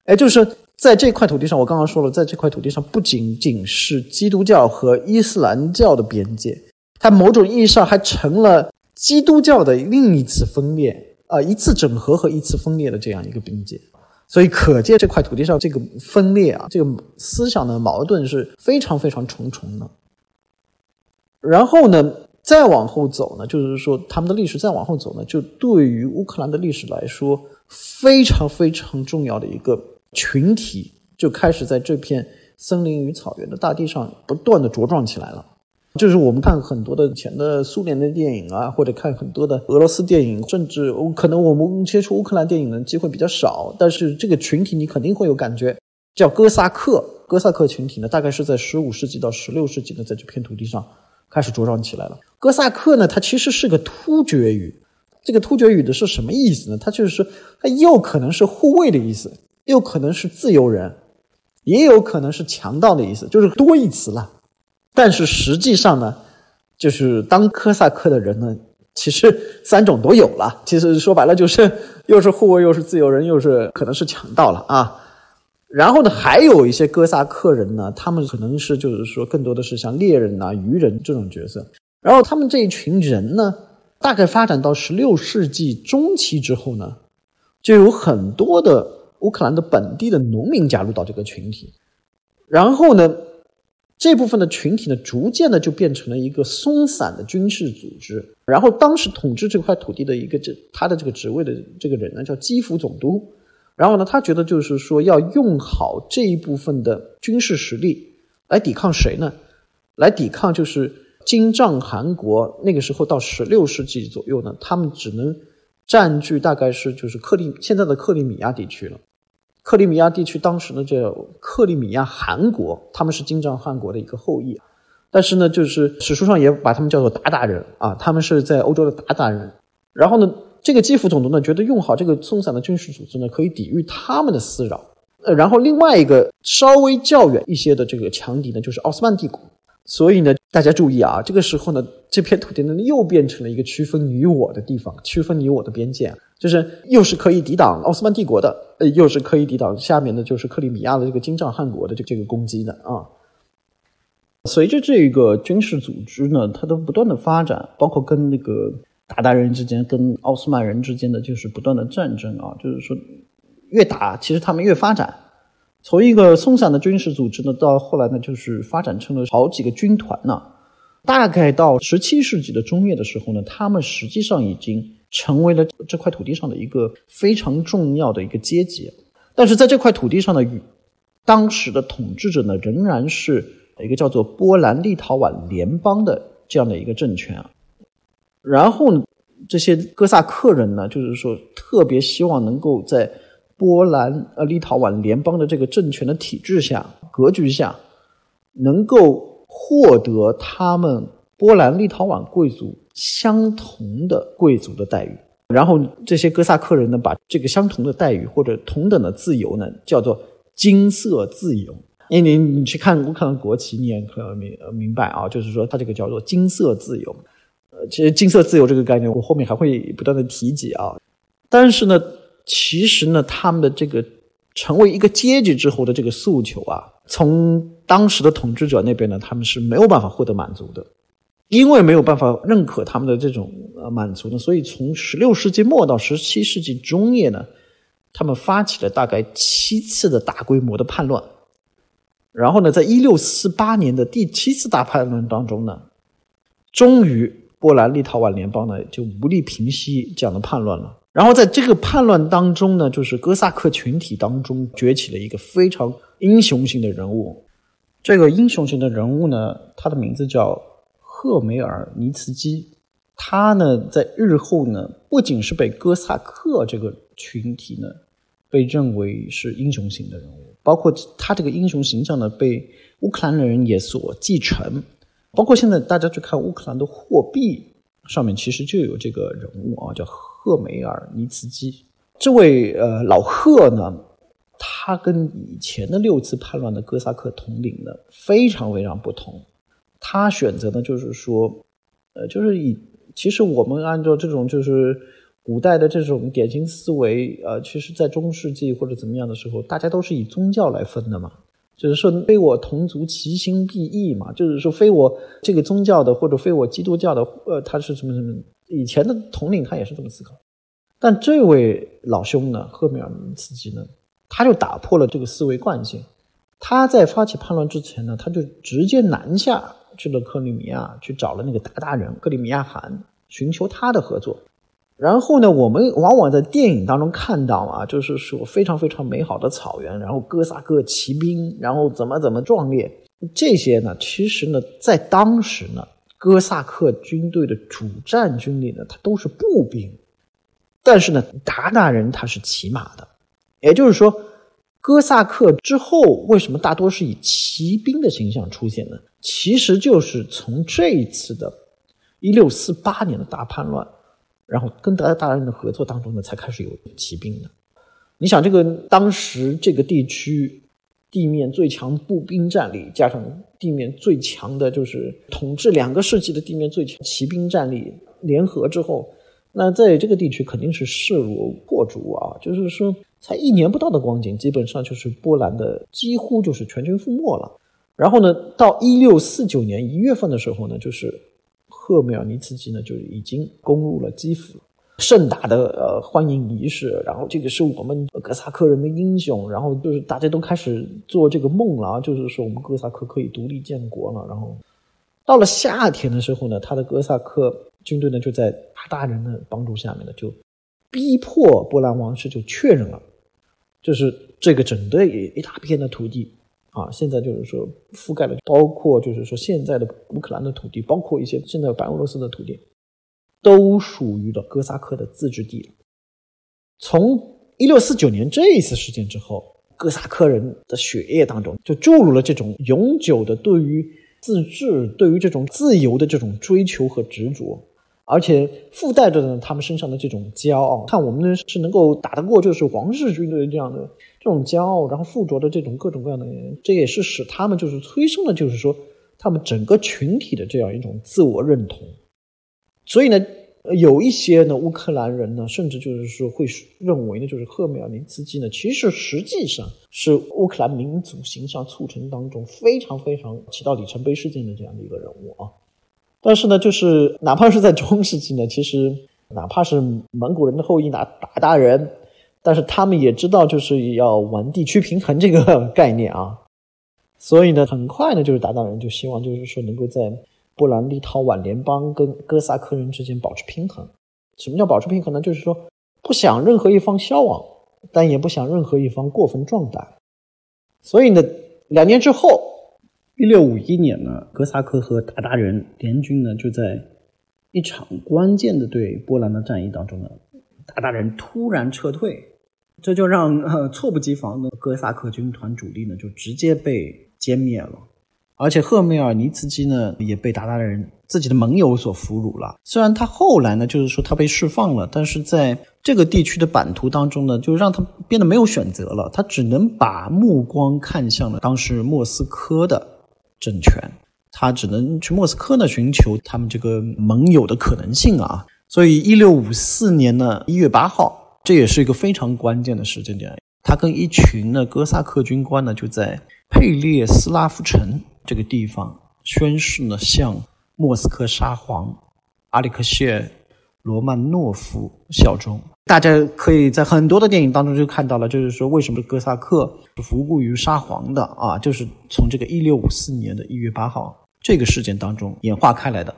哎，就是在这块土地上，我刚刚说了，在这块土地上不仅仅是基督教和伊斯兰教的边界，它某种意义上还成了基督教的另一次分裂。啊，一次整合和一次分裂的这样一个边界，所以可见这块土地上这个分裂啊，这个思想的矛盾是非常非常重重的。然后呢，再往后走呢，就是说他们的历史再往后走呢，就对于乌克兰的历史来说，非常非常重要的一个群体就开始在这片森林与草原的大地上不断的茁壮起来了。就是我们看很多的前的苏联的电影啊，或者看很多的俄罗斯电影，甚至可能我们接触乌克兰电影的机会比较少，但是这个群体你肯定会有感觉，叫哥萨克。哥萨克群体呢，大概是在十五世纪到十六世纪呢，在这片土地上开始茁壮起来了。哥萨克呢，它其实是个突厥语，这个突厥语的是什么意思呢？它就是说，它又可能是护卫的意思，又可能是自由人，也有可能是强盗的意思，就是多义词了。但是实际上呢，就是当科萨克的人呢，其实三种都有了。其实说白了就是 [LAUGHS] 又是护卫，又是自由人，又是可能是强盗了啊。然后呢，还有一些哥萨克人呢，他们可能是就是说更多的是像猎人呐、渔人这种角色。然后他们这一群人呢，大概发展到十六世纪中期之后呢，就有很多的乌克兰的本地的农民加入到这个群体，然后呢。这部分的群体呢，逐渐的就变成了一个松散的军事组织。然后，当时统治这块土地的一个这他的这个职位的这个人呢，叫基辅总督。然后呢，他觉得就是说要用好这一部分的军事实力来抵抗谁呢？来抵抗就是金帐汗国。那个时候到十六世纪左右呢，他们只能占据大概是就是克里现在的克里米亚地区了。克里米亚地区当时呢这克里米亚汗国，他们是金帐汗国的一个后裔，但是呢，就是史书上也把他们叫做鞑靼人啊，他们是在欧洲的鞑靼人。然后呢，这个基辅总督呢觉得用好这个松散的军事组织呢，可以抵御他们的骚扰。呃，然后另外一个稍微较远一些的这个强敌呢，就是奥斯曼帝国。所以呢，大家注意啊，这个时候呢，这片土地呢又变成了一个区分你我的地方，区分你我的边界。就是又是可以抵挡奥斯曼帝国的，呃，又是可以抵挡下面的，就是克里米亚的这个金帐汗国的这这个攻击的啊。随着这个军事组织呢，它的不断的发展，包括跟那个鞑靼人之间、跟奥斯曼人之间的就是不断的战争啊，就是说越打，其实他们越发展，从一个松散的军事组织呢，到后来呢，就是发展成了好几个军团呢。大概到十七世纪的中叶的时候呢，他们实际上已经。成为了这块土地上的一个非常重要的一个阶级，但是在这块土地上的与当时的统治者呢，仍然是一个叫做波兰立陶宛联邦的这样的一个政权啊。然后呢，这些哥萨克人呢，就是说特别希望能够在波兰呃立陶宛联邦的这个政权的体制下、格局下，能够获得他们波兰立陶宛贵族。相同的贵族的待遇，然后这些哥萨克人呢，把这个相同的待遇或者同等的自由呢，叫做金色自由。因为你你去看乌克兰国旗，你也可能明明白啊，就是说它这个叫做金色自由。呃，其实金色自由这个概念，我后面还会不断的提及啊。但是呢，其实呢，他们的这个成为一个阶级之后的这个诉求啊，从当时的统治者那边呢，他们是没有办法获得满足的。因为没有办法认可他们的这种呃满足呢，所以从十六世纪末到十七世纪中叶呢，他们发起了大概七次的大规模的叛乱，然后呢，在一六四八年的第七次大叛乱当中呢，终于波兰立陶宛联邦呢就无力平息这样的叛乱了。然后在这个叛乱当中呢，就是哥萨克群体当中崛起了一个非常英雄性的人物，这个英雄型的人物呢，他的名字叫。赫梅尔尼茨基，他呢在日后呢，不仅是被哥萨克这个群体呢被认为是英雄型的人物，包括他这个英雄形象呢被乌克兰人也所继承，包括现在大家去看乌克兰的货币上面，其实就有这个人物啊，叫赫梅尔尼茨基。这位呃老赫呢，他跟以前的六次叛乱的哥萨克统领呢非常非常不同。他选择的就是说，呃，就是以其实我们按照这种就是古代的这种典型思维，呃，其实，在中世纪或者怎么样的时候，大家都是以宗教来分的嘛，就是说非我同族，其心必异嘛，就是说非我这个宗教的或者非我基督教的，呃，他是什么什么？以前的统领他也是这么思考，但这位老兄呢，赫米尔尼茨基呢，他就打破了这个思维惯性，他在发起叛乱之前呢，他就直接南下。去了克里米亚，去找了那个鞑靼人克里米亚汗，寻求他的合作。然后呢，我们往往在电影当中看到啊，就是说非常非常美好的草原，然后哥萨克骑兵，然后怎么怎么壮烈。这些呢，其实呢，在当时呢，哥萨克军队的主战军力呢，它都是步兵。但是呢，鞑靼人他是骑马的，也就是说。哥萨克之后为什么大多是以骑兵的形象出现呢？其实就是从这一次的1648年的大叛乱，然后跟鞑靼人的合作当中呢，才开始有骑兵的。你想，这个当时这个地区地面最强步兵战力，加上地面最强的就是统治两个世纪的地面最强骑兵战力联合之后，那在这个地区肯定是势如破竹啊！就是说。才一年不到的光景，基本上就是波兰的几乎就是全军覆没了。然后呢，到一六四九年一月份的时候呢，就是赫梅尔尼茨基呢就已经攻入了基辅，盛大的呃欢迎仪式。然后这个是我们哥萨克人的英雄，然后就是大家都开始做这个梦了，就是说我们哥萨克可以独立建国了。然后到了夏天的时候呢，他的哥萨克军队呢就在鞑靼人的帮助下面呢，就逼迫波兰王室就确认了。就是这个整个一大片的土地，啊，现在就是说覆盖了，包括就是说现在的乌克兰的土地，包括一些现在白俄罗斯的土地，都属于了哥萨克的自治地。从一六四九年这一次事件之后，哥萨克人的血液当中就注入了这种永久的对于自治、对于这种自由的这种追求和执着。而且附带着呢，他们身上的这种骄傲，看我们呢是能够打得过就是皇室军队这样的这种骄傲，然后附着的这种各种各样的，这也是使他们就是催生了，就是说他们整个群体的这样一种自我认同。所以呢，有一些呢乌克兰人呢，甚至就是说会认为呢，就是赫梅尔尼茨基呢，其实实际上是乌克兰民族形象促成当中非常非常起到里程碑事件的这样的一个人物啊。但是呢，就是哪怕是在中世纪呢，其实 [LAUGHS] 哪怕是蒙古人的后裔打鞑靼人，但是他们也知道就是要玩地区平衡这个概念啊，所以呢，很快呢，就是鞑靼人就希望就是说能够在波兰立陶宛联邦跟哥萨克人之间保持平衡。什么叫保持平衡呢？就是说不想任何一方消亡，但也不想任何一方过分壮大。所以呢，两年之后。一六五一年呢，哥萨克和鞑靼人联军呢，就在一场关键的对波兰的战役当中呢，鞑靼人突然撤退，这就让呃猝不及防的哥萨克军团主力呢，就直接被歼灭了。而且赫梅尔尼茨基呢，也被鞑靼人自己的盟友所俘虏了。虽然他后来呢，就是说他被释放了，但是在这个地区的版图当中呢，就让他变得没有选择了，他只能把目光看向了当时莫斯科的。政权，他只能去莫斯科呢寻求他们这个盟友的可能性啊。所以，一六五四年呢一月八号，这也是一个非常关键的时间点。他跟一群呢哥萨克军官呢就在佩列斯拉夫城这个地方宣誓呢向莫斯科沙皇阿里克谢。罗曼诺夫效忠，大家可以在很多的电影当中就看到了，就是说为什么哥萨克是服务于沙皇的啊？就是从这个一六五四年的一月八号这个事件当中演化开来的，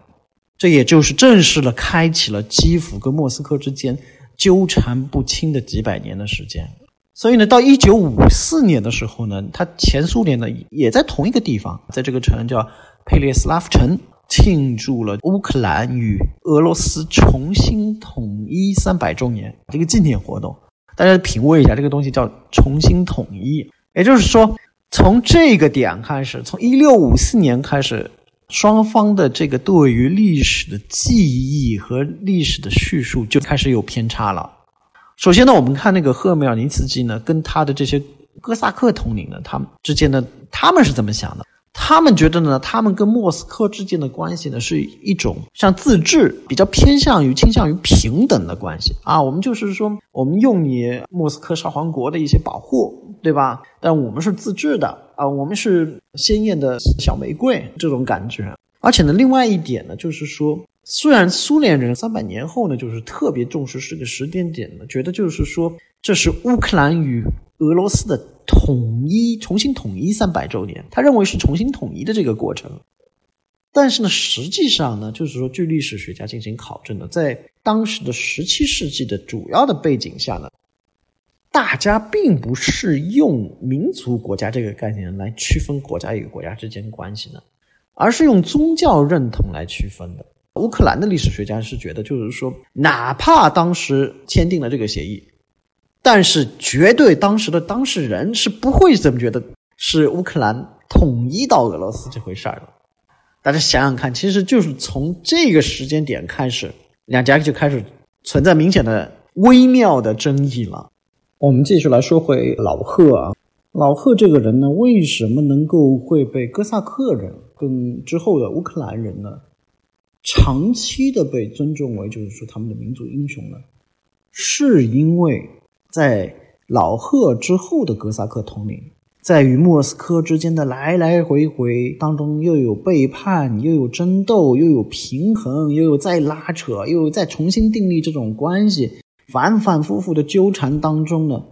这也就是正式了开启了基辅跟莫斯科之间纠缠不清的几百年的时间。所以呢，到一九五四年的时候呢，他前苏联呢也在同一个地方，在这个城叫佩列斯拉夫城。庆祝了乌克兰与俄罗斯重新统一三百周年这个纪念活动，大家品味一下，这个东西叫重新统一。也就是说，从这个点开始，从一六五四年开始，双方的这个对于历史的记忆和历史的叙述就开始有偏差了。首先呢，我们看那个赫梅尔尼茨基呢，跟他的这些哥萨克统领呢，他们之间的他们是怎么想的？他们觉得呢，他们跟莫斯科之间的关系呢，是一种像自治，比较偏向于倾向于平等的关系啊。我们就是说，我们用你莫斯科沙皇国的一些保护，对吧？但我们是自治的啊，我们是鲜艳的小玫瑰这种感觉。而且呢，另外一点呢，就是说，虽然苏联人三百年后呢，就是特别重视这个时间点呢，觉得就是说，这是乌克兰与俄罗斯的。统一，重新统一三百周年，他认为是重新统一的这个过程。但是呢，实际上呢，就是说，据历史学家进行考证呢，在当时的十七世纪的主要的背景下呢，大家并不是用民族国家这个概念来区分国家与国家之间关系的，而是用宗教认同来区分的。乌克兰的历史学家是觉得，就是说，哪怕当时签订了这个协议。但是，绝对当时的当事人是不会这么觉得，是乌克兰统一到俄罗斯这回事儿的。大家想想看，其实就是从这个时间点开始，两家就开始存在明显的微妙的争议了。我们继续来说回老贺啊，老贺这个人呢，为什么能够会被哥萨克人跟之后的乌克兰人呢，长期的被尊重为就是说他们的民族英雄呢？是因为。在老赫之后的哥萨克统领，在与莫斯科之间的来来回回当中，又有背叛，又有争斗，又有平衡，又有再拉扯，又有再重新订立这种关系，反反复复的纠缠当中呢，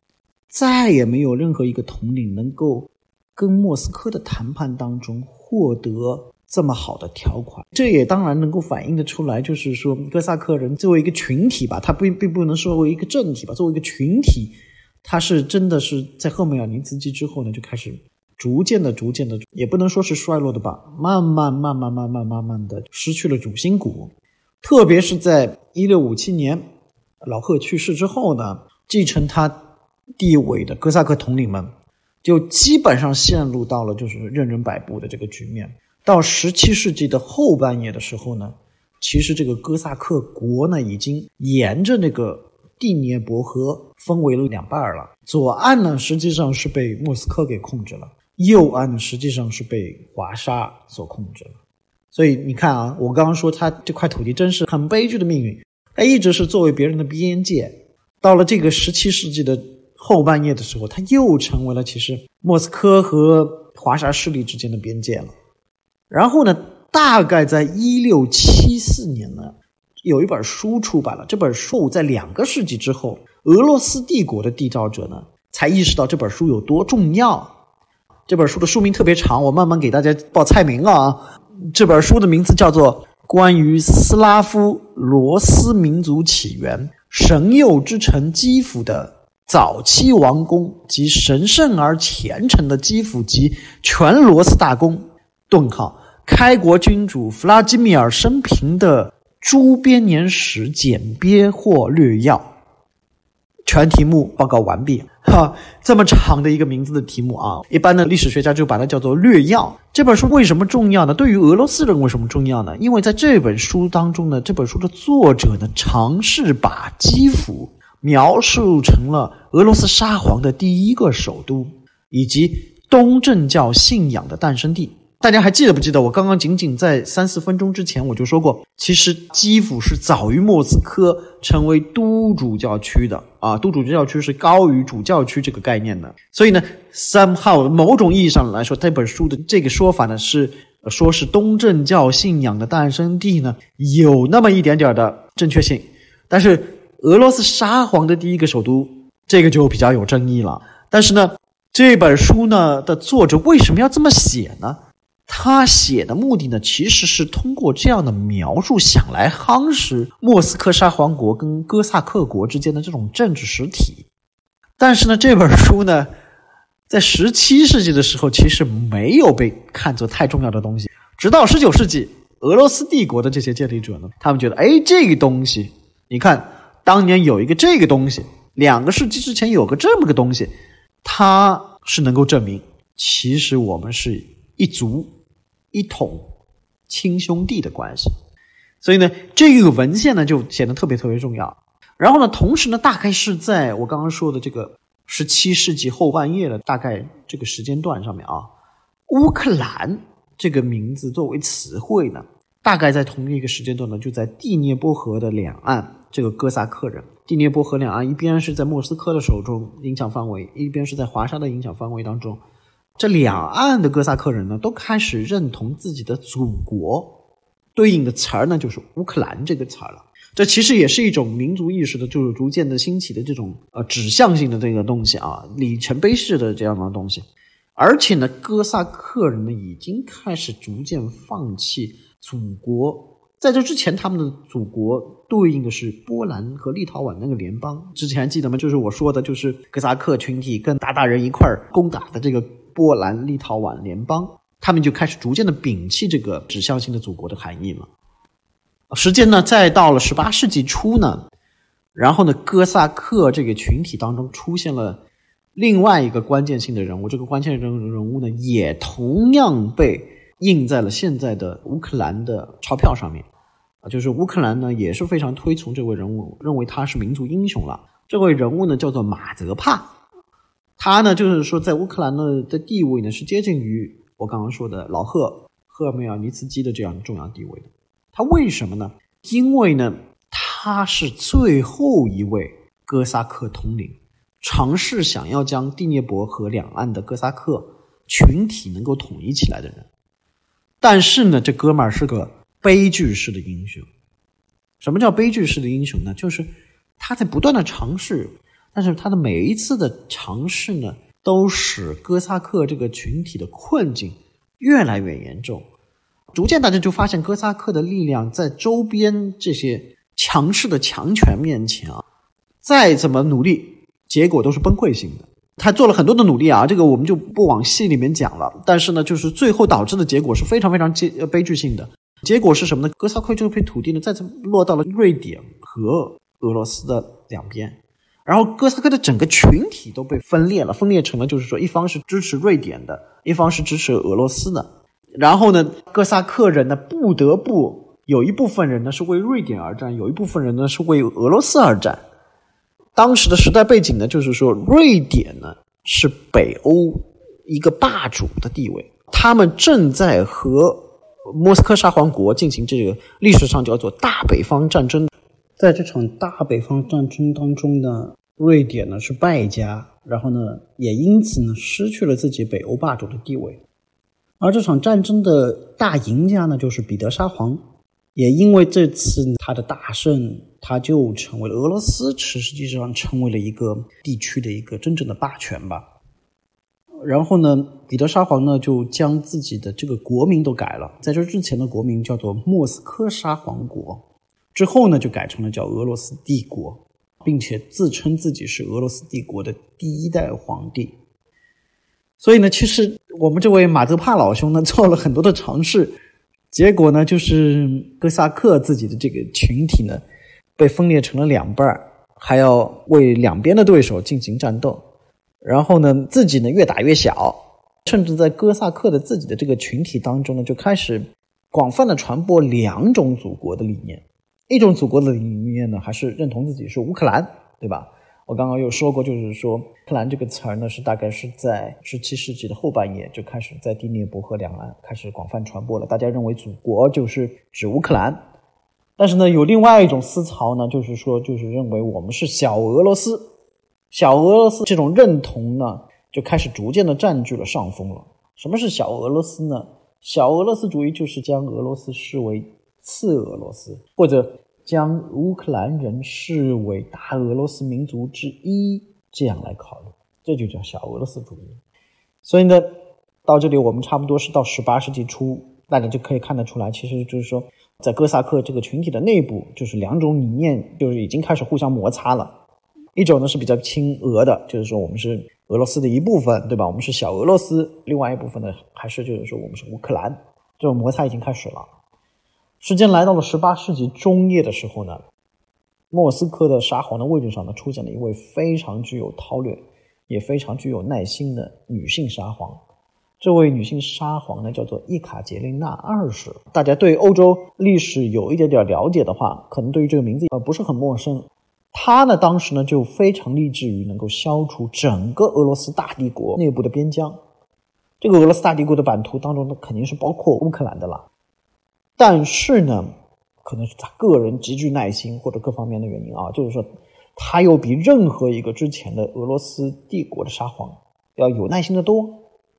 再也没有任何一个统领能够跟莫斯科的谈判当中获得。这么好的条款，这也当然能够反映的出来，就是说哥萨克人作为一个群体吧，他并并不能说为一个政体吧，作为一个群体，他是真的是在赫梅尔尼茨基之后呢，就开始逐渐的、逐渐的，也不能说是衰落的吧，慢慢、慢慢、慢慢、慢慢的失去了主心骨。特别是在一六五七年老赫去世之后呢，继承他地位的哥萨克统领们就基本上陷入到了就是任人摆布的这个局面。到十七世纪的后半叶的时候呢，其实这个哥萨克国呢已经沿着那个第聂伯河分为了两半了，左岸呢实际上是被莫斯科给控制了。右岸实际上是被华沙所控制了，所以你看啊，我刚刚说他这块土地真是很悲剧的命运，它一直是作为别人的边界，到了这个十七世纪的后半叶的时候，它又成为了其实莫斯科和华沙势力之间的边界了。然后呢，大概在一六七四年呢，有一本书出版了，这本书在两个世纪之后，俄罗斯帝国的缔造者呢，才意识到这本书有多重要。这本书的书名特别长，我慢慢给大家报菜名啊。这本书的名字叫做《关于斯拉夫罗斯民族起源、神佑之城基辅的早期王宫及神圣而虔诚的基辅及全罗斯大公》。顿号，开国君主弗拉基米尔生平的诸编年史简编或略要。全题目报告完毕。哈，这么长的一个名字的题目啊，一般的历史学家就把它叫做略要。这本书为什么重要呢？对于俄罗斯人为什么重要呢？因为在这本书当中呢，这本书的作者呢，尝试把基辅描述成了俄罗斯沙皇的第一个首都，以及东正教信仰的诞生地。大家还记得不记得？我刚刚仅仅在三四分钟之前我就说过，其实基辅是早于莫斯科成为都主教区的啊，都主教区是高于主教区这个概念的。所以呢，somehow 某种意义上来说，这本书的这个说法呢，是说是东正教信仰的诞生地呢，有那么一点点的正确性。但是俄罗斯沙皇的第一个首都，这个就比较有争议了。但是呢，这本书呢的作者为什么要这么写呢？他写的目的呢，其实是通过这样的描述，想来夯实莫斯科沙皇国跟哥萨克国之间的这种政治实体。但是呢，这本书呢，在十七世纪的时候，其实没有被看作太重要的东西。直到十九世纪，俄罗斯帝国的这些建立者呢，他们觉得，哎，这个东西，你看，当年有一个这个东西，两个世纪之前有个这么个东西，它是能够证明，其实我们是一族。一统亲兄弟的关系，所以呢，这个文献呢就显得特别特别重要。然后呢，同时呢，大概是在我刚刚说的这个十七世纪后半叶的大概这个时间段上面啊，乌克兰这个名字作为词汇呢，大概在同一个时间段呢，就在第聂伯河的两岸，这个哥萨克人，第聂伯河两岸一边是在莫斯科的手中影响范围，一边是在华沙的影响范围当中。这两岸的哥萨克人呢，都开始认同自己的祖国，对应的词儿呢，就是乌克兰这个词儿了。这其实也是一种民族意识的，就是逐渐的兴起的这种呃指向性的这个东西啊，里程碑式的这样的东西。而且呢，哥萨克人呢，已经开始逐渐放弃祖国。在这之前，他们的祖国对应的是波兰和立陶宛那个联邦。之前记得吗？就是我说的，就是哥萨克群体跟鞑靼人一块儿攻打的这个。波兰、立陶宛联邦，他们就开始逐渐的摒弃这个指向性的祖国的含义了。时间呢，再到了十八世纪初呢，然后呢，哥萨克这个群体当中出现了另外一个关键性的人物，这个关键人人物呢，也同样被印在了现在的乌克兰的钞票上面啊，就是乌克兰呢也是非常推崇这位人物，认为他是民族英雄了。这位人物呢，叫做马泽帕。他呢，就是说，在乌克兰的的地位呢，是接近于我刚刚说的老赫赫尔梅尔尼茨基的这样重要地位的。他为什么呢？因为呢，他是最后一位哥萨克统领，尝试想要将第聂伯河两岸的哥萨克群体能够统一起来的人。但是呢，这哥们儿是个悲剧式的英雄。什么叫悲剧式的英雄呢？就是他在不断的尝试。但是他的每一次的尝试呢，都使哥萨克这个群体的困境越来越严重。逐渐大家就发现，哥萨克的力量在周边这些强势的强权面前啊，再怎么努力，结果都是崩溃性的。他做了很多的努力啊，这个我们就不往细里面讲了。但是呢，就是最后导致的结果是非常非常悲悲剧性的。结果是什么呢？哥萨克这片土地呢，再次落到了瑞典和俄罗斯的两边，然后哥萨克的整个群体都被分裂了，分裂成了就是说，一方是支持瑞典的，一方是支持俄罗斯的。然后呢，哥萨克人呢，不得不有一部分人呢是为瑞典而战，有一部分人呢是为俄罗斯而战。当时的时代背景呢，就是说，瑞典呢是北欧一个霸主的地位，他们正在和莫斯科沙皇国进行这个历史上叫做大北方战争。在这场大北方战争当中呢，瑞典呢是败家，然后呢也因此呢失去了自己北欧霸主的地位。而这场战争的大赢家呢，就是彼得沙皇。也因为这次他的大胜，他就成为了俄罗斯，实实际上成为了一个地区的一个真正的霸权吧。然后呢，彼得沙皇呢就将自己的这个国名都改了，在这之前的国名叫做莫斯科沙皇国，之后呢就改成了叫俄罗斯帝国，并且自称自己是俄罗斯帝国的第一代皇帝。所以呢，其实我们这位马泽帕老兄呢 [LAUGHS] 做了很多的尝试。结果呢，就是哥萨克自己的这个群体呢，被分裂成了两半儿，还要为两边的对手进行战斗。然后呢，自己呢越打越小，甚至在哥萨克的自己的这个群体当中呢，就开始广泛的传播两种祖国的理念。一种祖国的理念呢，还是认同自己是乌克兰，对吧？我刚刚有说过，就是说“乌克兰”这个词儿呢，是大概是在十七世纪的后半叶就开始在第聂伯河两岸开始广泛传播了。大家认为祖国就是指乌克兰，但是呢，有另外一种思潮呢，就是说，就是认为我们是小俄罗斯，小俄罗斯这种认同呢，就开始逐渐的占据了上风了。什么是小俄罗斯呢？小俄罗斯主义就是将俄罗斯视为次俄罗斯，或者。将乌克兰人视为大俄罗斯民族之一，这样来考虑，这就叫小俄罗斯主义。所以呢，到这里我们差不多是到十八世纪初，大家就可以看得出来，其实就是说，在哥萨克这个群体的内部，就是两种理念，就是已经开始互相摩擦了。一种呢是比较亲俄的，就是说我们是俄罗斯的一部分，对吧？我们是小俄罗斯。另外一部分呢，还是就是说我们是乌克兰。这种摩擦已经开始了。时间来到了十八世纪中叶的时候呢，莫斯科的沙皇的位置上呢，出现了一位非常具有韬略，也非常具有耐心的女性沙皇。这位女性沙皇呢，叫做伊卡捷琳娜二世。大家对欧洲历史有一点点了解的话，可能对于这个名字呃不是很陌生。她呢，当时呢就非常立志于能够消除整个俄罗斯大帝国内部的边疆。这个俄罗斯大帝国的版图当中呢，肯定是包括乌克兰的了。但是呢，可能是他个人极具耐心或者各方面的原因啊，就是说，他又比任何一个之前的俄罗斯帝国的沙皇要有耐心的多。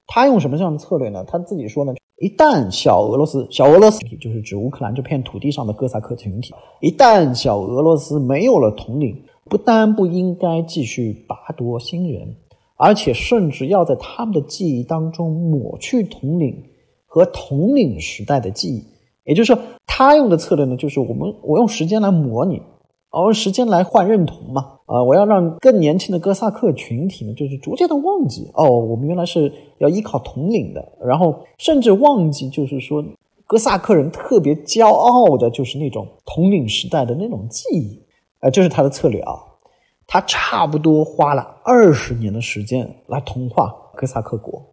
他用什么样的策略呢？他自己说呢，一旦小俄罗斯、小俄罗斯就是指乌克兰这片土地上的哥萨克群体，一旦小俄罗斯没有了统领，不但不应该继续拔夺新人，而且甚至要在他们的记忆当中抹去统领和统领时代的记忆。也就是说，他用的策略呢，就是我们我用时间来模拟，我用时间来换认同嘛。啊，我要让更年轻的哥萨克群体呢，就是逐渐的忘记哦，我们原来是要依靠统领的，然后甚至忘记，就是说哥萨克人特别骄傲的，就是那种统领时代的那种记忆。啊，这是他的策略啊。他差不多花了二十年的时间来同化哥萨克国。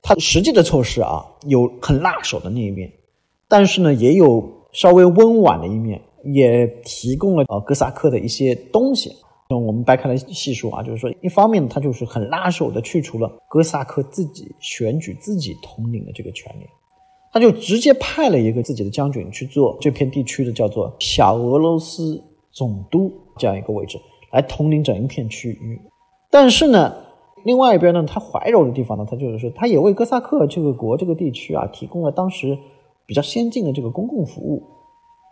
他实际的措施啊，有很辣手的那一面。但是呢，也有稍微温婉的一面，也提供了呃哥萨克的一些东西。那我们掰开来细说啊，就是说，一方面他就是很拉手的去除了哥萨克自己选举自己统领的这个权利，他就直接派了一个自己的将军去做这片地区的叫做小俄罗斯总督这样一个位置，来统领整一片区域。但是呢，另外一边呢，他怀柔的地方呢，他就是说，他也为哥萨克这个国这个地区啊提供了当时。比较先进的这个公共服务，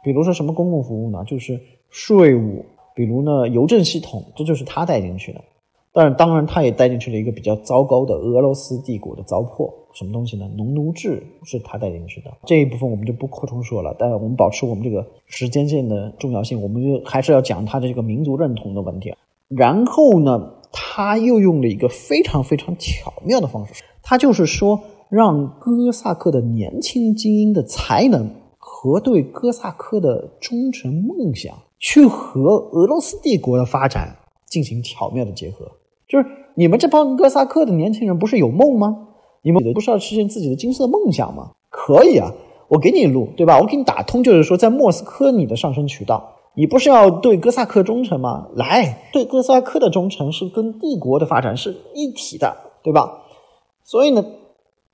比如说什么公共服务呢？就是税务，比如呢邮政系统，这就是他带进去的。当然，当然他也带进去了一个比较糟糕的俄罗斯帝国的糟粕，什么东西呢？农奴制是他带进去的。这一部分我们就不扩充说了，但我们保持我们这个时间线的重要性，我们就还是要讲他的这个民族认同的问题。然后呢，他又用了一个非常非常巧妙的方式，他就是说让哥萨克的年轻精英的才能和对哥萨克的忠诚梦想，去和俄罗斯帝国的发展进行巧妙的结合。就是你们这帮哥萨克的年轻人不是有梦吗？你们不是要实现自己的金色梦想吗？可以啊，我给你路，对吧？我给你打通，就是说在莫斯科你的上升渠道。你不是要对哥萨克忠诚吗？来，对哥萨克的忠诚是跟帝国的发展是一体的，对吧？所以呢，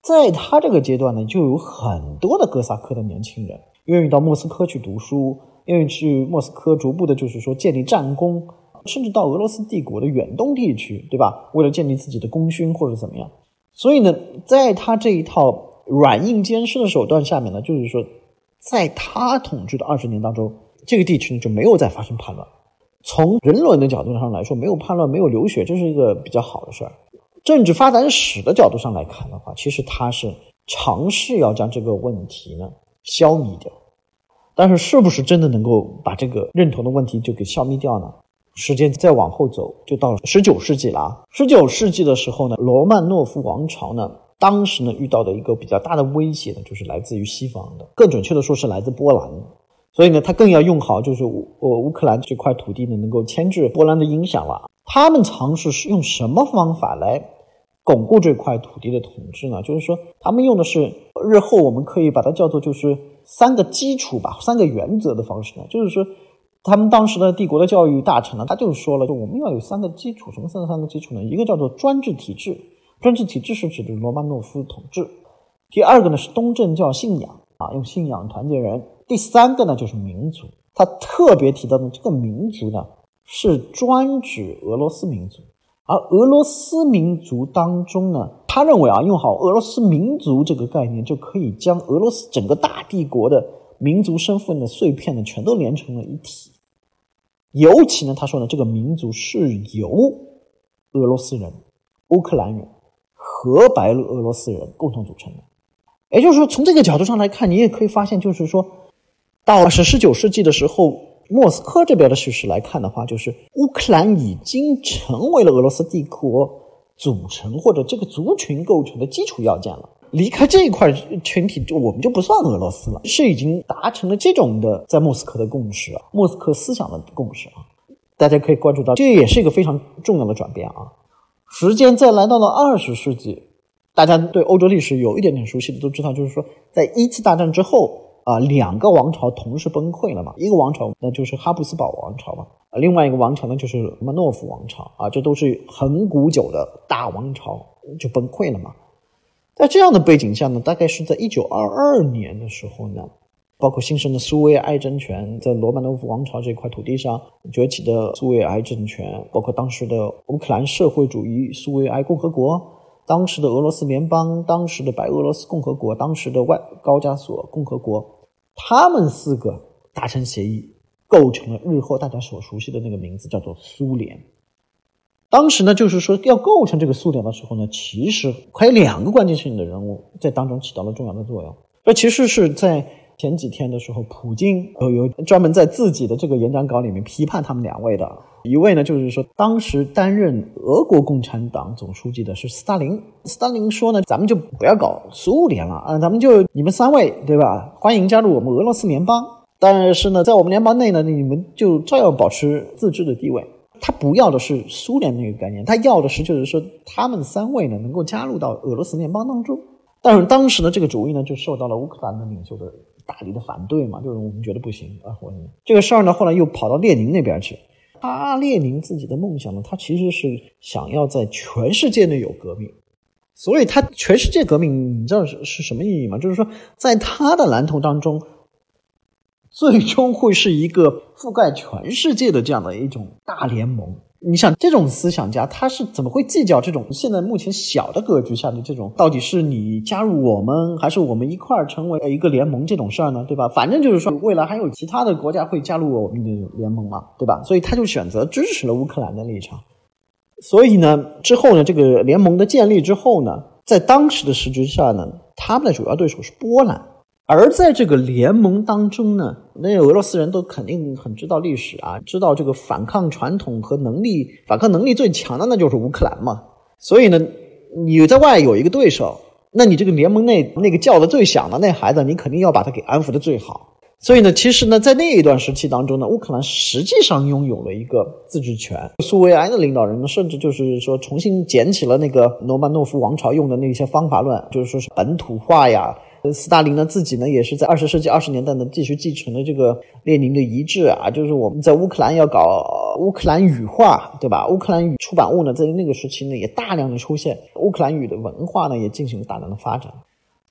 在他这个阶段呢，就有很多的哥萨克的年轻人愿意到莫斯科去读书，愿意去莫斯科逐步的，就是说建立战功，甚至到俄罗斯帝国的远东地区，对吧？为了建立自己的功勋或者怎么样。所以呢，在他这一套软硬兼施的手段下面呢，就是说，在他统治的二十年当中。这个地区呢就没有再发生叛乱。从人伦的角度上来说，没有叛乱，没有流血，这是一个比较好的事儿。政治发展史的角度上来看的话，其实他是尝试要将这个问题呢消弭掉。但是，是不是真的能够把这个认同的问题就给消灭掉呢？时间再往后走，就到了十九世纪了啊！十九世纪的时候呢，罗曼诺夫王朝呢，当时呢遇到的一个比较大的威胁呢，就是来自于西方的，更准确的说是来自波兰。所以呢，他更要用好，就是乌呃乌克兰这块土地呢，能够牵制波兰的影响了。他们尝试是用什么方法来巩固这块土地的统治呢？就是说，他们用的是日后我们可以把它叫做就是三个基础吧，三个原则的方式呢。就是说，他们当时的帝国的教育大臣呢，他就说了，就我们要有三个基础，什么三三个基础呢？一个叫做专制体制，专制体制是指的罗曼诺夫统治。第二个呢是东正教信仰啊，用信仰团结人。第三个呢，就是民族。他特别提到的这个民族呢，是专指俄罗斯民族。而俄罗斯民族当中呢，他认为啊，用好俄罗斯民族这个概念，就可以将俄罗斯整个大帝国的民族身份的碎片呢，全都连成了一体。尤其呢，他说呢，这个民族是由俄罗斯人、乌克兰人和白俄罗斯人共同组成的。也就是说，从这个角度上来看，你也可以发现，就是说。到是十九世纪的时候，莫斯科这边的叙事来看的话，就是乌克兰已经成为了俄罗斯帝国组成或者这个族群构成的基础要件了。离开这一块群体，就我们就不算俄罗斯了，是已经达成了这种的在莫斯科的共识啊，莫斯科思想的共识啊。大家可以关注到，这也是一个非常重要的转变啊。时间再来到了二十世纪，大家对欧洲历史有一点点熟悉的都知道，就是说在一次大战之后。啊，两个王朝同时崩溃了嘛？一个王朝那就是哈布斯堡王朝嘛，啊，另外一个王朝呢就是罗曼诺夫王朝啊，这都是很古久的大王朝就崩溃了嘛。在这样的背景下呢，大概是在一九二二年的时候呢，包括新生的苏维埃政权在罗曼诺夫王朝这块土地上崛起的苏维埃政权，包括当时的乌克兰社会主义苏维埃共和国。当时的俄罗斯联邦，当时的白俄罗斯共和国，当时的外高加索共和国，他们四个达成协议，构成了日后大家所熟悉的那个名字，叫做苏联。当时呢，就是说要构成这个苏联的时候呢，其实还有两个关键性的人物在当中起到了重要的作用。这其实是在前几天的时候，普京有有专门在自己的这个演讲稿里面批判他们两位的。一位呢，就是说，当时担任俄国共产党总书记的是斯大林。斯大林说呢，咱们就不要搞苏联了啊，咱们就你们三位，对吧？欢迎加入我们俄罗斯联邦。但是呢，在我们联邦内呢，你们就照样保持自治的地位。他不要的是苏联那个概念，他要的是就是说，他们三位呢能够加入到俄罗斯联邦当中。但是当时呢，这个主意呢就受到了乌克兰的领袖的大力的反对嘛，就是我们觉得不行啊，我这个事儿呢，后来又跑到列宁那边去。他列宁自己的梦想呢，他其实是想要在全世界内有革命，所以他全世界革命，你知道是是什么意义吗？就是说，在他的蓝图当中，最终会是一个覆盖全世界的这样的一种大联盟。你想这种思想家，他是怎么会计较这种现在目前小的格局下的这种，到底是你加入我们，还是我们一块儿成为一个联盟这种事儿呢？对吧？反正就是说，未来还有其他的国家会加入我们的联盟嘛，对吧？所以他就选择支持了乌克兰的立场。所以呢，之后呢，这个联盟的建立之后呢，在当时的时局下呢，他们的主要对手是波兰。而在这个联盟当中呢，那俄罗斯人都肯定很知道历史啊，知道这个反抗传统和能力，反抗能力最强的那就是乌克兰嘛。所以呢，你在外有一个对手，那你这个联盟内那个叫的最响的那孩子，你肯定要把他给安抚的最好。所以呢，其实呢，在那一段时期当中呢，乌克兰实际上拥有了一个自治权。苏维埃的领导人呢，甚至就是说重新捡起了那个罗曼诺夫王朝用的那些方法论，就是说是本土化呀。斯大林呢自己呢，也是在二十世纪二十年代呢，继续继承了这个列宁的遗志啊，就是我们在乌克兰要搞乌克兰语化，对吧？乌克兰语出版物呢，在那个时期呢，也大量的出现，乌克兰语的文化呢，也进行了大量的发展。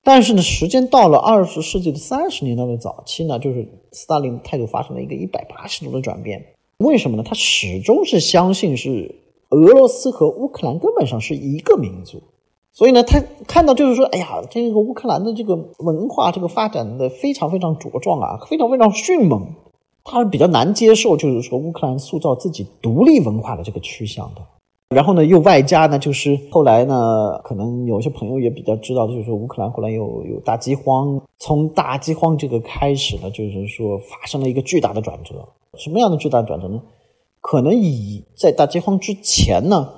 但是呢，时间到了二十世纪的三十年代的早期呢，就是斯大林态度发生了一个一百八十度的转变。为什么呢？他始终是相信是俄罗斯和乌克兰根本上是一个民族。所以呢，他看到就是说，哎呀，这个乌克兰的这个文化这个发展的非常非常茁壮啊，非常非常迅猛，他是比较难接受，就是说乌克兰塑造自己独立文化的这个趋向的。然后呢，又外加呢，就是后来呢，可能有些朋友也比较知道，就是说乌克兰后来有有大饥荒，从大饥荒这个开始呢，就是说发生了一个巨大的转折。什么样的巨大转折呢？可能以在大饥荒之前呢。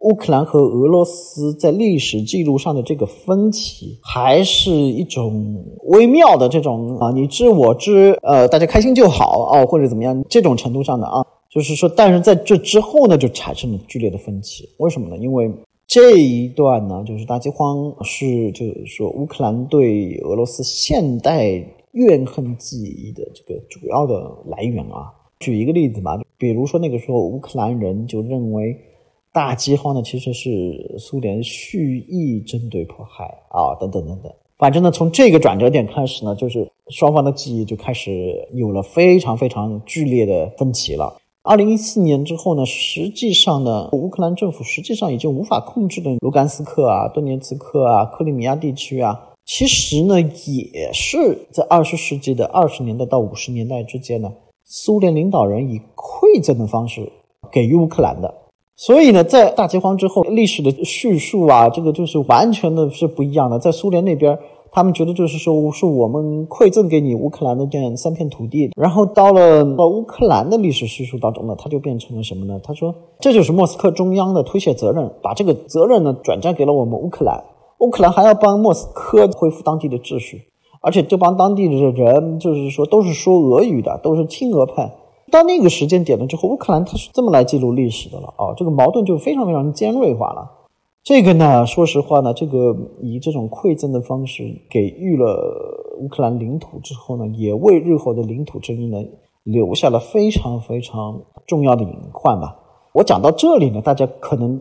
乌克兰和俄罗斯在历史记录上的这个分歧，还是一种微妙的这种啊，你知我知，呃，大家开心就好啊，或者怎么样这种程度上的啊，[LAUGHS] 就是说，但是在这之后呢，就产生了剧烈的分歧。为什么呢？因为这一段呢，就是大饥荒是就是说乌克兰对俄罗斯现代怨恨记忆的这个主要的来源啊。举一个例子吧，比如说那个时候乌克兰人就认为。大饥荒呢，其实是苏联蓄意针对迫害啊，等等等等。反正呢，从这个转折点开始呢，就是双方的记忆就开始有了非常非常剧烈的分歧了。二零一四年之后呢，实际上呢，乌克兰政府实际上已经无法控制的卢甘斯克啊、顿涅茨克啊、克里米亚地区啊，其实呢，也是在二十世纪的二十年代到五十年代之间呢，苏联领导人以馈赠的方式给予乌克兰的。所以呢，在大饥荒之后，历史的叙述啊，这个就是完全的是不一样的。在苏联那边，他们觉得就是说，是我们馈赠给你乌克兰的这样三片土地。然后到了乌克兰的历史叙述当中呢，他就变成了什么呢？他说，这就是莫斯科中央的推卸责任，把这个责任呢转嫁给了我们乌克兰。乌克兰还要帮莫斯科恢复当地的秩序，而且这帮当地的人就是说都是说俄语的，都是亲俄派。到那个时间点了之后，乌克兰它是这么来记录历史的了啊，这个矛盾就非常非常尖锐化了。这个呢，说实话呢，这个以这种馈赠的方式给予了乌克兰领土之后呢，也为日后的领土争议呢留下了非常非常重要的隐患吧。我讲到这里呢，大家可能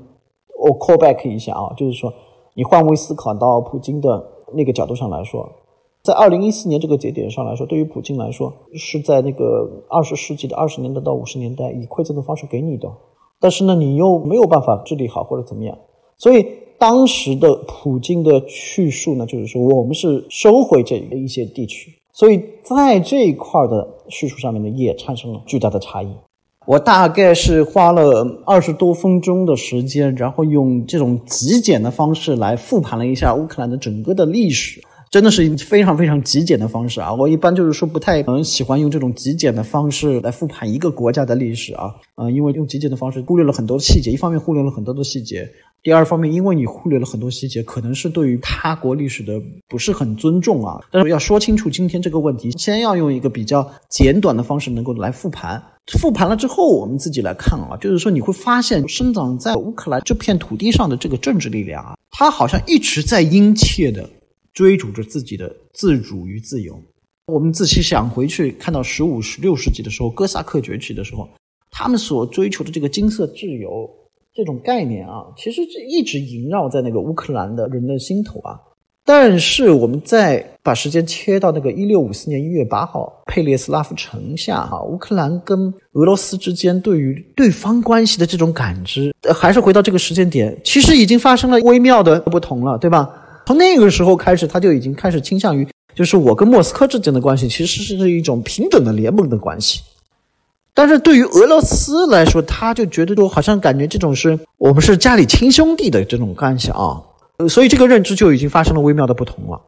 我 call back 一下啊，就是说你换位思考到普京的那个角度上来说。在二零一四年这个节点上来说，对于普京来说，是在那个二十世纪的二十年代到五十年代以馈赠的方式给你的，但是呢，你又没有办法治理好或者怎么样，所以当时的普京的叙述呢，就是说我们是收回这一些地区，所以在这一块的叙述上面呢，也产生了巨大的差异。我大概是花了二十多分钟的时间，然后用这种极简的方式来复盘了一下乌克兰的整个的历史。真的是非常非常极简的方式啊！我一般就是说不太能喜欢用这种极简的方式来复盘一个国家的历史啊，嗯，因为用极简的方式忽略了很多细节，一方面忽略了很多的细节，第二方面因为你忽略了很多细节，可能是对于他国历史的不是很尊重啊。但是要说清楚今天这个问题，先要用一个比较简短的方式能够来复盘，复盘了之后我们自己来看啊，就是说你会发现生长在乌克兰这片土地上的这个政治力量啊，它好像一直在殷切的。追逐着自己的自主与自由。我们仔细想回去，看到十五、十六世纪的时候，哥萨克崛起的时候，他们所追求的这个金色自由这种概念啊，其实一直萦绕在那个乌克兰的人的心头啊。但是，我们再把时间切到那个一六五四年一月八号，佩列斯拉夫城下啊，乌克兰跟俄罗斯之间对于对方关系的这种感知，还是回到这个时间点，其实已经发生了微妙的不同了，对吧？从那个时候开始，他就已经开始倾向于，就是我跟莫斯科之间的关系其实是一种平等的联盟的关系。但是对于俄罗斯来说，他就觉得说，好像感觉这种是我们是家里亲兄弟的这种关系啊，所以这个认知就已经发生了微妙的不同了。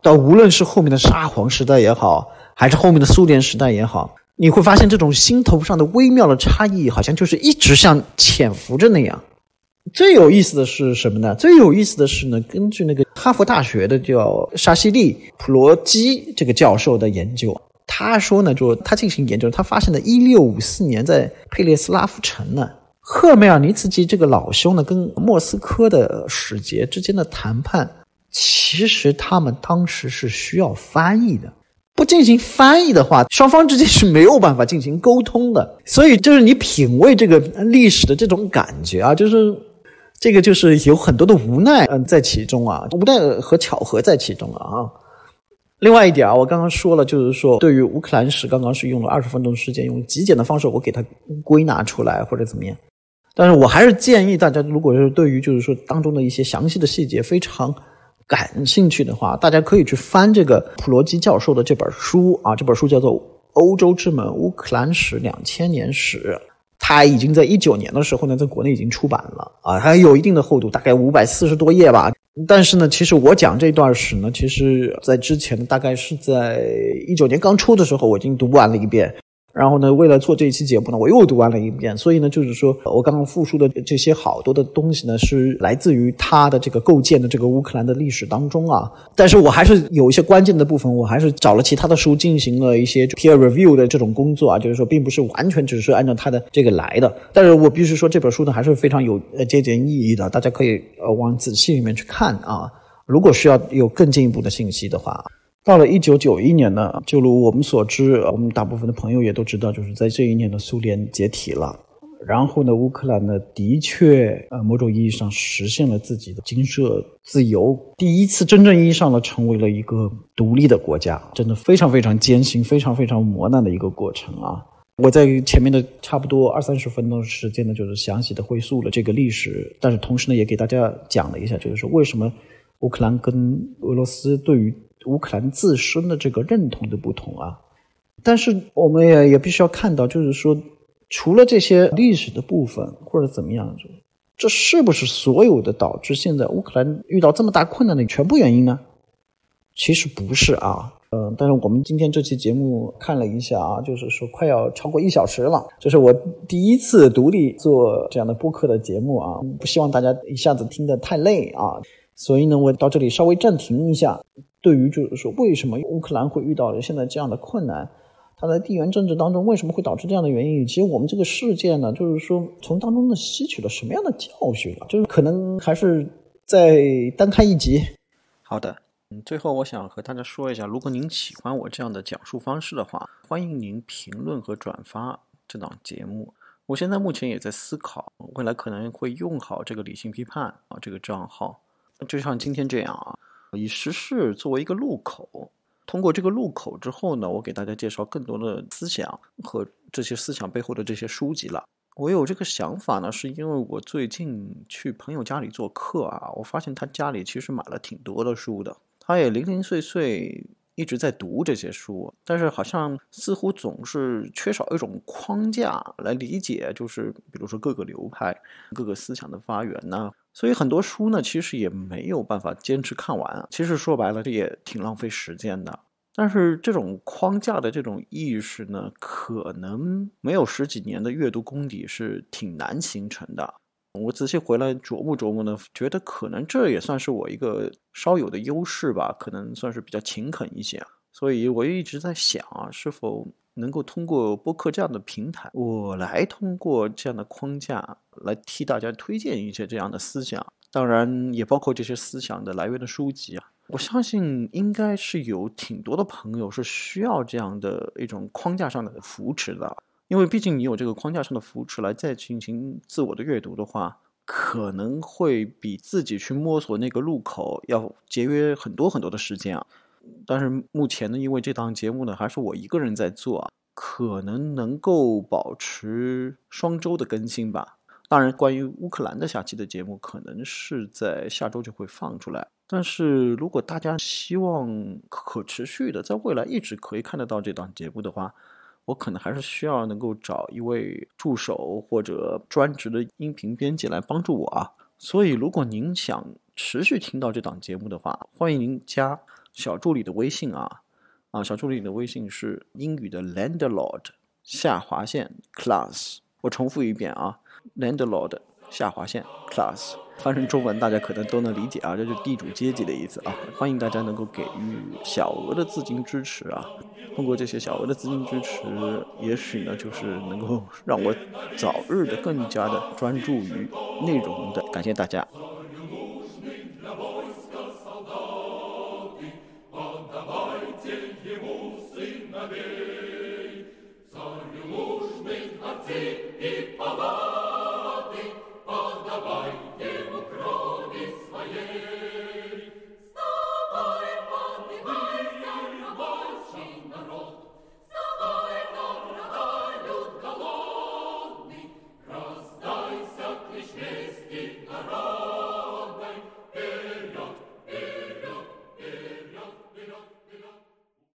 到无论是后面的沙皇时代也好，还是后面的苏联时代也好，你会发现这种心头上的微妙的差异，好像就是一直像潜伏着那样。最有意思的是什么呢？最有意思的是呢，根据那个哈佛大学的叫沙西利普罗基这个教授的研究，他说呢，就他进行研究，他发现了1654年在佩列斯拉夫城呢，赫梅尔尼茨基这个老兄呢，跟莫斯科的使节之间的谈判，其实他们当时是需要翻译的，不进行翻译的话，双方之间是没有办法进行沟通的。所以，就是你品味这个历史的这种感觉啊，就是。这个就是有很多的无奈，嗯，在其中啊，无奈和巧合在其中啊。另外一点啊，我刚刚说了，就是说对于乌克兰史，刚刚是用了二十分钟时间，用极简的方式，我给它归纳出来或者怎么样。但是我还是建议大家，如果是对于就是说当中的一些详细的细节非常感兴趣的话，大家可以去翻这个普罗基教授的这本书啊，这本书叫做《欧洲之门：乌克兰史两千年史》。它已经在一九年的时候呢，在国内已经出版了啊，它有一定的厚度，大概五百四十多页吧。但是呢，其实我讲这段史呢，其实在之前大概是在一九年刚出的时候，我已经读完了一遍。然后呢，为了做这一期节目呢，我又读完了一遍。所以呢，就是说我刚刚复述的这些好多的东西呢，是来自于他的这个构建的这个乌克兰的历史当中啊。但是我还是有一些关键的部分，我还是找了其他的书进行了一些 peer review 的这种工作啊，就是说并不是完全只是按照他的这个来的。但是我必须说这本书呢，还是非常有呃借鉴意义的，大家可以呃往仔细里面去看啊。如果需要有更进一步的信息的话。到了一九九一年呢，就如我们所知，我们大部分的朋友也都知道，就是在这一年的苏联解体了。然后呢，乌克兰呢，的确，呃，某种意义上实现了自己的经社自由，第一次真正意义上的成为了一个独立的国家，真的非常非常艰辛、非常非常磨难的一个过程啊！我在前面的差不多二三十分钟的时间呢，就是详细的回溯了这个历史，但是同时呢，也给大家讲了一下，就是说为什么乌克兰跟俄罗斯对于乌克兰自身的这个认同的不同啊，但是我们也也必须要看到，就是说，除了这些历史的部分或者怎么样，这是不是所有的导致现在乌克兰遇到这么大困难的全部原因呢？其实不是啊，嗯，但是我们今天这期节目看了一下啊，就是说快要超过一小时了，这是我第一次独立做这样的播客的节目啊，不希望大家一下子听得太累啊，所以呢，我到这里稍微暂停一下。对于就是说，为什么乌克兰会遇到现在这样的困难？它在地缘政治当中为什么会导致这样的原因？以及我们这个事件呢，就是说从当中呢吸取了什么样的教训啊？就是可能还是再单开一集。好的，嗯，最后我想和大家说一下，如果您喜欢我这样的讲述方式的话，欢迎您评论和转发这档节目。我现在目前也在思考，未来可能会用好这个理性批判啊这个账号，就像今天这样啊。以时事作为一个路口，通过这个路口之后呢，我给大家介绍更多的思想和这些思想背后的这些书籍了。我有这个想法呢，是因为我最近去朋友家里做客啊，我发现他家里其实买了挺多的书的，他也零零碎碎一直在读这些书，但是好像似乎总是缺少一种框架来理解，就是比如说各个流派、各个思想的发源呢。所以很多书呢，其实也没有办法坚持看完。其实说白了，这也挺浪费时间的。但是这种框架的这种意识呢，可能没有十几年的阅读功底是挺难形成的。我仔细回来琢磨琢磨呢，觉得可能这也算是我一个稍有的优势吧，可能算是比较勤恳一些。所以我一直在想啊，是否。能够通过播客这样的平台，我来通过这样的框架来替大家推荐一些这样的思想，当然也包括这些思想的来源的书籍啊。我相信应该是有挺多的朋友是需要这样的一种框架上的扶持的，因为毕竟你有这个框架上的扶持来再进行自我的阅读的话，可能会比自己去摸索那个路口要节约很多很多的时间啊。但是目前呢，因为这档节目呢还是我一个人在做啊，可能能够保持双周的更新吧。当然，关于乌克兰的下期的节目，可能是在下周就会放出来。但是如果大家希望可持续的在未来一直可以看得到这档节目的话，我可能还是需要能够找一位助手或者专职的音频编辑来帮助我啊。所以，如果您想持续听到这档节目的话，欢迎您加。小助理的微信啊啊，小助理的微信是英语的 landlord 下划线 class。我重复一遍啊，landlord 下划线 class。翻成中文大家可能都能理解啊，这就是地主阶级的意思啊。欢迎大家能够给予小额的资金支持啊。通过这些小额的资金支持，也许呢就是能够让我早日的更加的专注于内容的。感谢大家。